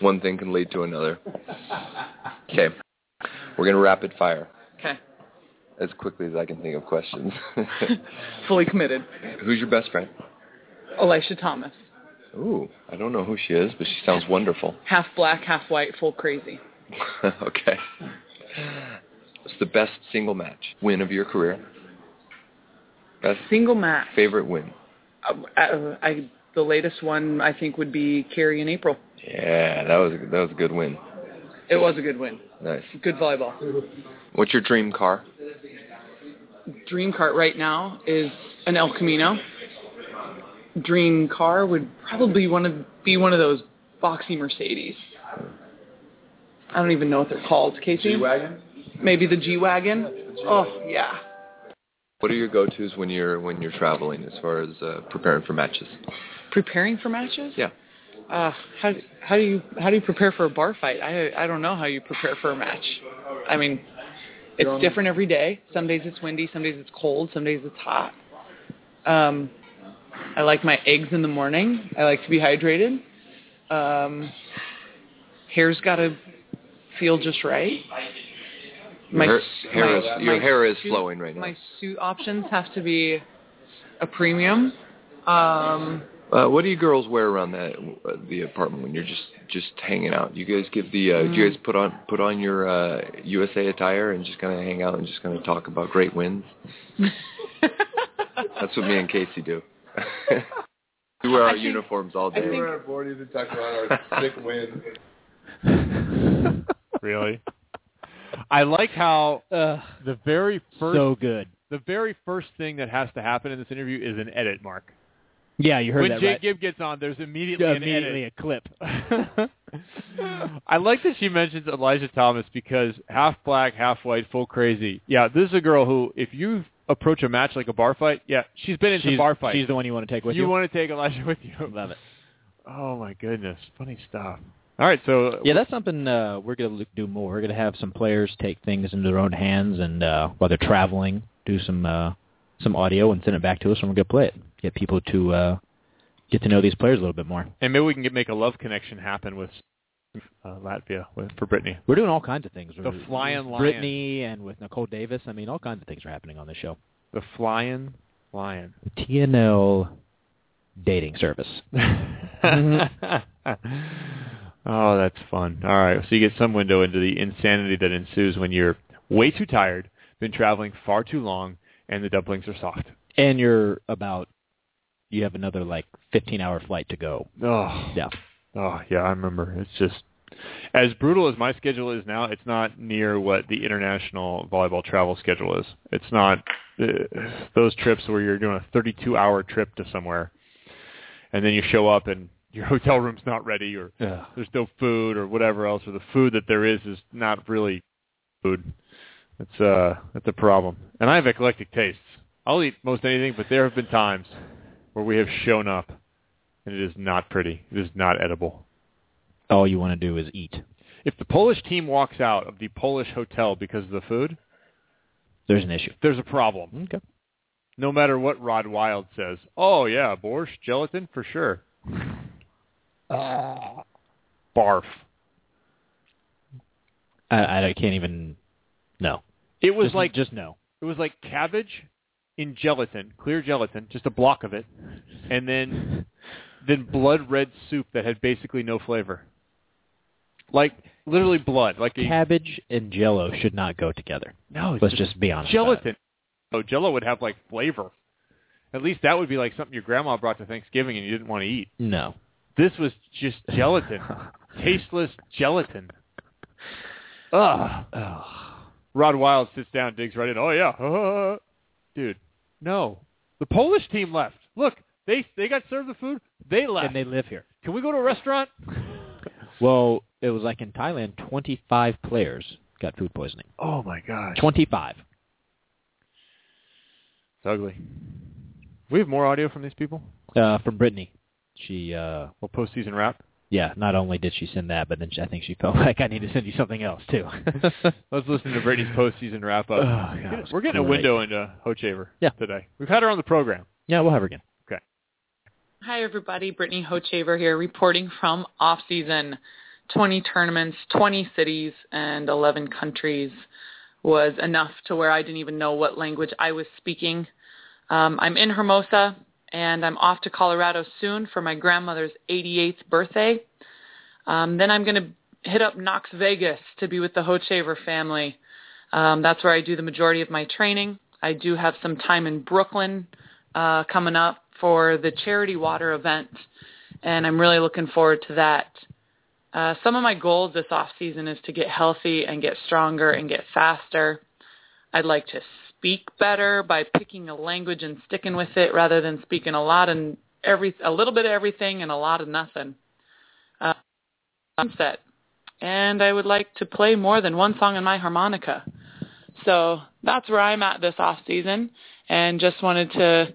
one thing can lead to another. Okay. We're going to rapid fire Okay. As quickly as I can think of questions. Fully committed. Who's your best friend? Elisha Thomas. Ooh, I don't know who she is, but she sounds wonderful. Half black, half white, full crazy. okay. What's the best single match win of your career? Best Single match. favorite win? Uh, uh, I the latest one I think would be Carrie in April. Yeah, that was that was a good win. It was a good win. Nice. Good volleyball. What's your dream car? Dream cart right now is an El Camino. Dream car would probably want to be one of those boxy Mercedes. I don't even know what they're called, Casey. G-Wagon? Maybe the G wagon. Oh yeah. What are your go-tos when you're when you're traveling as far as uh, preparing for matches? Preparing for matches? Yeah. Uh, how how do you how do you prepare for a bar fight? I I don't know how you prepare for a match. I mean, it's different every day. Some days it's windy, some days it's cold, some days it's hot. Um, I like my eggs in the morning. I like to be hydrated. Um, hair's got to feel just right. Your hair, s- hair my- is, your my hair is suit- flowing right now. My suit options have to be a premium. Um, Uh, what do you girls wear around the uh, the apartment when you're just just hanging out? You guys give the uh, do you Mm. guys put on put on your uh, USA attire and just kind of hang out and just kind of talk about great wins? That's what me and Casey do. we wear our Actually, uniforms all I day. think- We're boarding to talk about our sick win. really? I like how Uh, the very first so good. the very first thing that has to happen in this interview is an edit mark. Yeah, you heard when that Jake right. Gibb gets on, there's immediately Yeah, an immediately edit. a clip. I like that she mentions Elijah Thomas because half black, half white, full crazy. Yeah, this is a girl who, if you approach a match like a bar fight, yeah, she's been into she's, bar fights. she's the one you want to take with you you. want to take Elijah with you. Love it. Oh my goodness, funny stuff. All right, so Yeah, that's something uh, we're going to do more. We're going to have some players take things into their own hands, and uh, while they're traveling, do some uh, some audio and send it back to us, and we're going to play it. Get people to uh, get to know these players a little bit more. and maybe we can get make a love connection happen with uh, Latvia with, for Brittany. We're doing all kinds of things. The We're- Flying with Lion. Brittany and with Nicole Davis. I mean, all kinds of things are happening on this show. The Flying Lion. The TNL dating service. oh, that's fun. All right, so you get some window into the insanity that ensues when you're way too tired, been traveling far too long, and the dumplings are soft. and you're about you have another like 15 hour flight to go. Oh, Yeah. oh yeah, I remember. It's just as brutal as my schedule is now. It's not near what the international volleyball travel schedule is. It's not uh, those trips where you're doing a 32-hour trip to somewhere, and then you show up and your hotel room's not ready, or Yeah. there's no food, or whatever else, or the food that there is is not really food. It's uh, that's a problem. And I have eclectic tastes. I'll eat most anything, but there have been times where we have shown up and it is not pretty. It is not edible. All you want to do is eat. If the Polish team walks out of the Polish hotel because of the food, There's an issue. there's a problem. Okay. No matter what Rod Wild says. Oh yeah, borscht, gelatin for sure. Uh. Barf. I, I can't even. No. It was Just- like just no. it was like cabbage in gelatin, clear gelatin, just a block of it, and then then blood red soup that had basically no flavor. Like literally blood, like a Cabbage and Jello should not go together. no. Let's just be honest. gelatin. Oh, Jello would have like flavor. At least that would be like something your grandma brought to Thanksgiving and you didn't want to eat. No. This was just gelatin, tasteless gelatin. Ugh. Rod Wild sits down, digs right in. Oh yeah, dude. No, the Polish team left. Look, they they got served the food. They left. And they live here. Can we go to a restaurant? Well, it was like in Thailand, 25 players got food poisoning. Oh my gosh. 25. It's ugly. We have more audio from these people. Uh, from Brittany. She, uh, well, postseason wrap. Yeah, not only did she send that, but then she, I think she felt like I need to send you something else too. Let's listen to Brittany's postseason wrap up. Oh, God, We're getting a window into Hochevar Yeah. today. We've had her on the program. Yeah, we'll have her again. Okay. Hi, everybody. Brittany Hochevar here, reporting from off season. 20 tournaments, 20 cities, and 11 countries was enough to where I didn't even know what language I was speaking. Um, I'm in Hermosa, and I'm off to Colorado soon for my grandmother's 88th birthday. Um, then I'm going to hit up Knox Vegas to be with the Hochevar family. Um, that's where I do the majority of my training. I do have some time in Brooklyn uh, coming up for the charity water event, and I'm really looking forward to that. Uh, some of my goals this off season is to get healthy and get stronger and get faster. I'd like to speak better by picking a language and sticking with it rather than speaking a lot and every a little bit of everything and a lot of nothing. Uh, sunset, and I would like to play more than one song on my harmonica. So that's where I'm at this off season, and just wanted to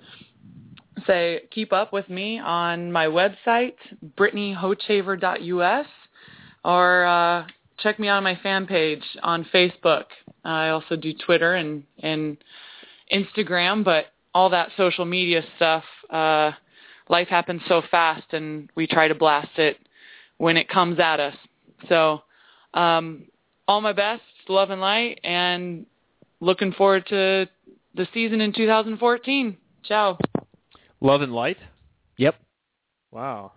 say keep up with me on my website, BrittanyHochevar.us, or uh, check me out on my fan page on Facebook. I also do Twitter and, and Instagram, but all that social media stuff, uh, life happens so fast, and we try to blast it when it comes at us. So um, all my best, love and light, and looking forward to the season in 2014. Ciao. Love and Light. Yep. Wow.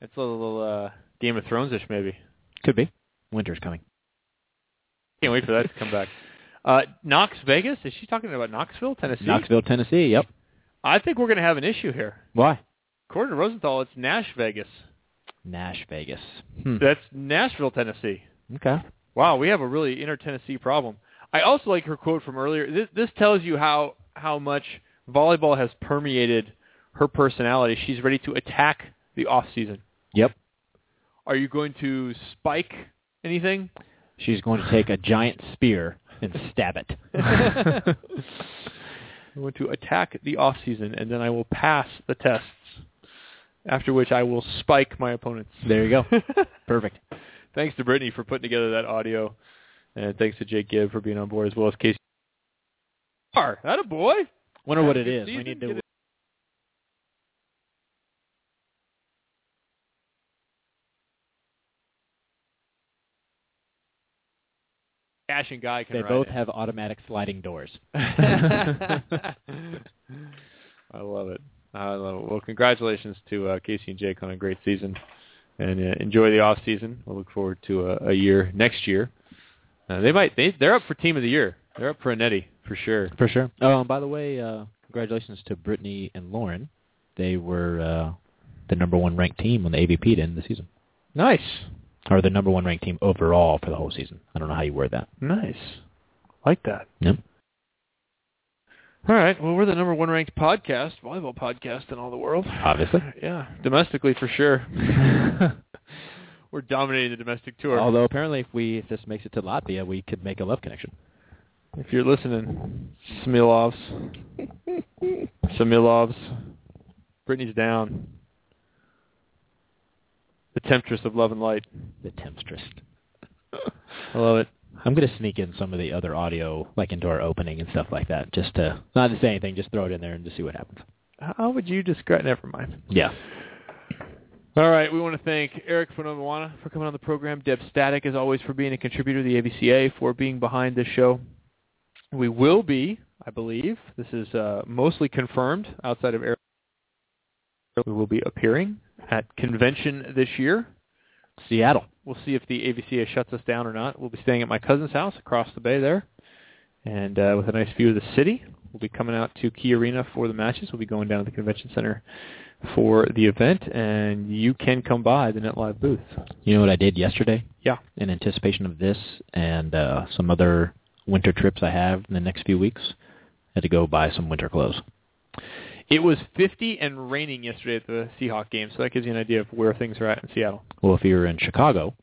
It's a little uh, Game of Thrones-ish, maybe. Could be. Winter's coming. Can't wait for that to come back. Uh, Knox Vegas? Is she talking about Knoxville, Tennessee? Knoxville, Tennessee. Yep. I think we're going to have an issue here. Why? According to Rosenthal, it's Nash Vegas. Nash Vegas. Hmm. That's Nashville, Tennessee. Okay. Wow, we have a really inner Tennessee problem. I also like her quote from earlier. This, this tells you how how much volleyball has permeated her personality. She's ready to attack the off season. Yep. Are you going to spike anything? She's going to take a giant spear and stab it. I'm going to attack the off season, and then I will pass the tests. After which I will spike my opponents. There you go. Perfect. Thanks to Brittany for putting together that audio, and thanks to Jake Gibb for being on board as well as Casey. That a boy. Wonder what it Good is. We need to. Cash and Guy can They ride both it. have automatic sliding doors. I love it. I love it. Well, congratulations to uh, Casey and Jake on a great season, and uh, enjoy the off season. We'll look forward to a, a year next year. Uh, they might. They, they're up for team of the year. They're up for a netty for sure. For sure. Oh, and by the way, uh, congratulations to Brittany and Lauren. They were uh, the number one ranked team on the AVP to end the season, Nice, or the number one ranked team overall for the whole season. I don't know how you word that. nice. Like that. Yep. All right. Well, we're the number one ranked podcast, volleyball podcast in all the world. Obviously. Yeah, domestically for sure. we're dominating the domestic tour. Although apparently, if we if this makes it to Latvia, we could make a love connection. If you're listening, Smilovs, Samoilovs, Brittany's down. Temptress of love and light. The temptress. I love it. I'm going to sneak in some of the other audio, like into our opening and stuff like that, just to not to say anything, just throw it in there and just see what happens. How would you describe? Never mind. Yeah. All right, we want to thank Eric Fonoimoana for coming on the program, Deb Static, as always, for being a contributor to the AVCA, for being behind this show. We will be, I believe, this is uh, mostly confirmed outside of Eric. We will be appearing at convention this year. Seattle. We'll see if the AVCA shuts us down or not. We'll be staying at my cousin's house across the bay there, and uh, with a nice view of the city. We'll be coming out to Key Arena for the matches. We'll be going down to the convention center for the event, and you can come by the Net Live booth. You know what I did yesterday? Yeah. In anticipation of this and uh, some other winter trips I have in the next few weeks, I had to go buy some winter clothes. It was 50 and raining yesterday at the Seahawk game, so that gives you an idea of where things are at in Seattle. Well, if you're in Chicago,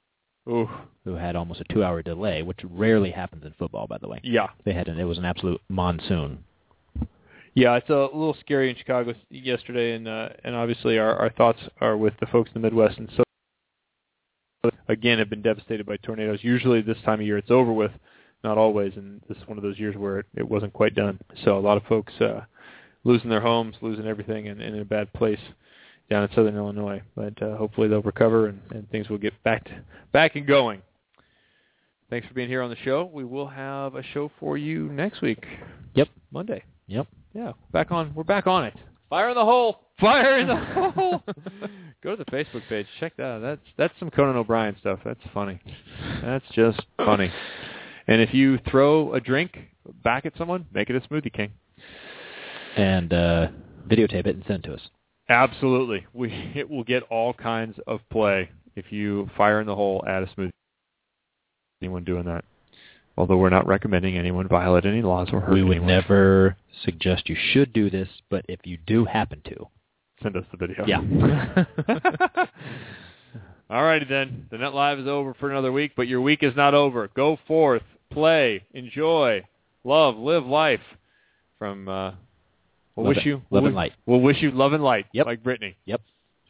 Ooh. who had almost a two-hour delay, which rarely happens in football, by the way. Yeah. They had an, it was an absolute monsoon. Yeah, it's a little scary in Chicago yesterday, and uh, and obviously our, our thoughts are with the folks in the Midwest and so again have been devastated by tornadoes. Usually this time of year it's over with, not always, and this is one of those years where it, it wasn't quite done. So a lot of folks uh, losing their homes, losing everything, and, and in a bad place down in southern Illinois. But uh, hopefully they'll recover and, and things will get back to, back and going. Thanks for being here on the show. We will have a show for you next week. Yep. Monday. Yep. Yeah, back on. We're back on it. Fire in the hole. Fire in the hole. Go to the Facebook page. Check that out. That's that's some Conan O'Brien stuff. That's funny. That's just funny. And if you throw a drink back at someone, make it a smoothie king. And uh, videotape it and send it to us. Absolutely. We it will get all kinds of play if you fire in the hole at a smoothie. Anyone doing that? Although we're not recommending anyone violate any laws or hurt We would anyone. never suggest you should do this, but if you do happen to, send us the video. Yeah. All righty then. The Net Live is over for another week, but your week is not over. Go forth, play, enjoy, love, live life. From uh, we'll Love wish it- you love we'll, and light. We'll wish you love and light. Yep. Like Brittany. Yep.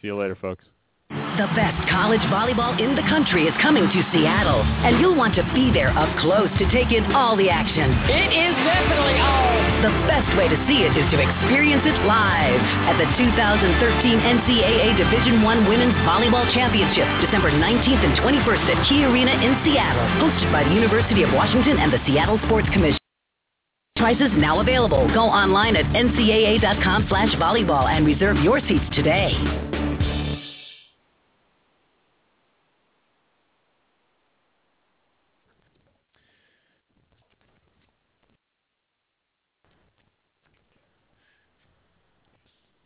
See you later, folks. The best college volleyball in the country is coming to Seattle, and you'll want to be there up close to take in all the action. It is definitely on. The best way to see it is to experience it live at the 2013 NCAA Division I Women's Volleyball Championship, December 19th and 21st at Key Arena in Seattle, hosted by the University of Washington and the Seattle Sports Commission. Prices now available. Go online at ncaa.com slash volleyball and reserve your seats today.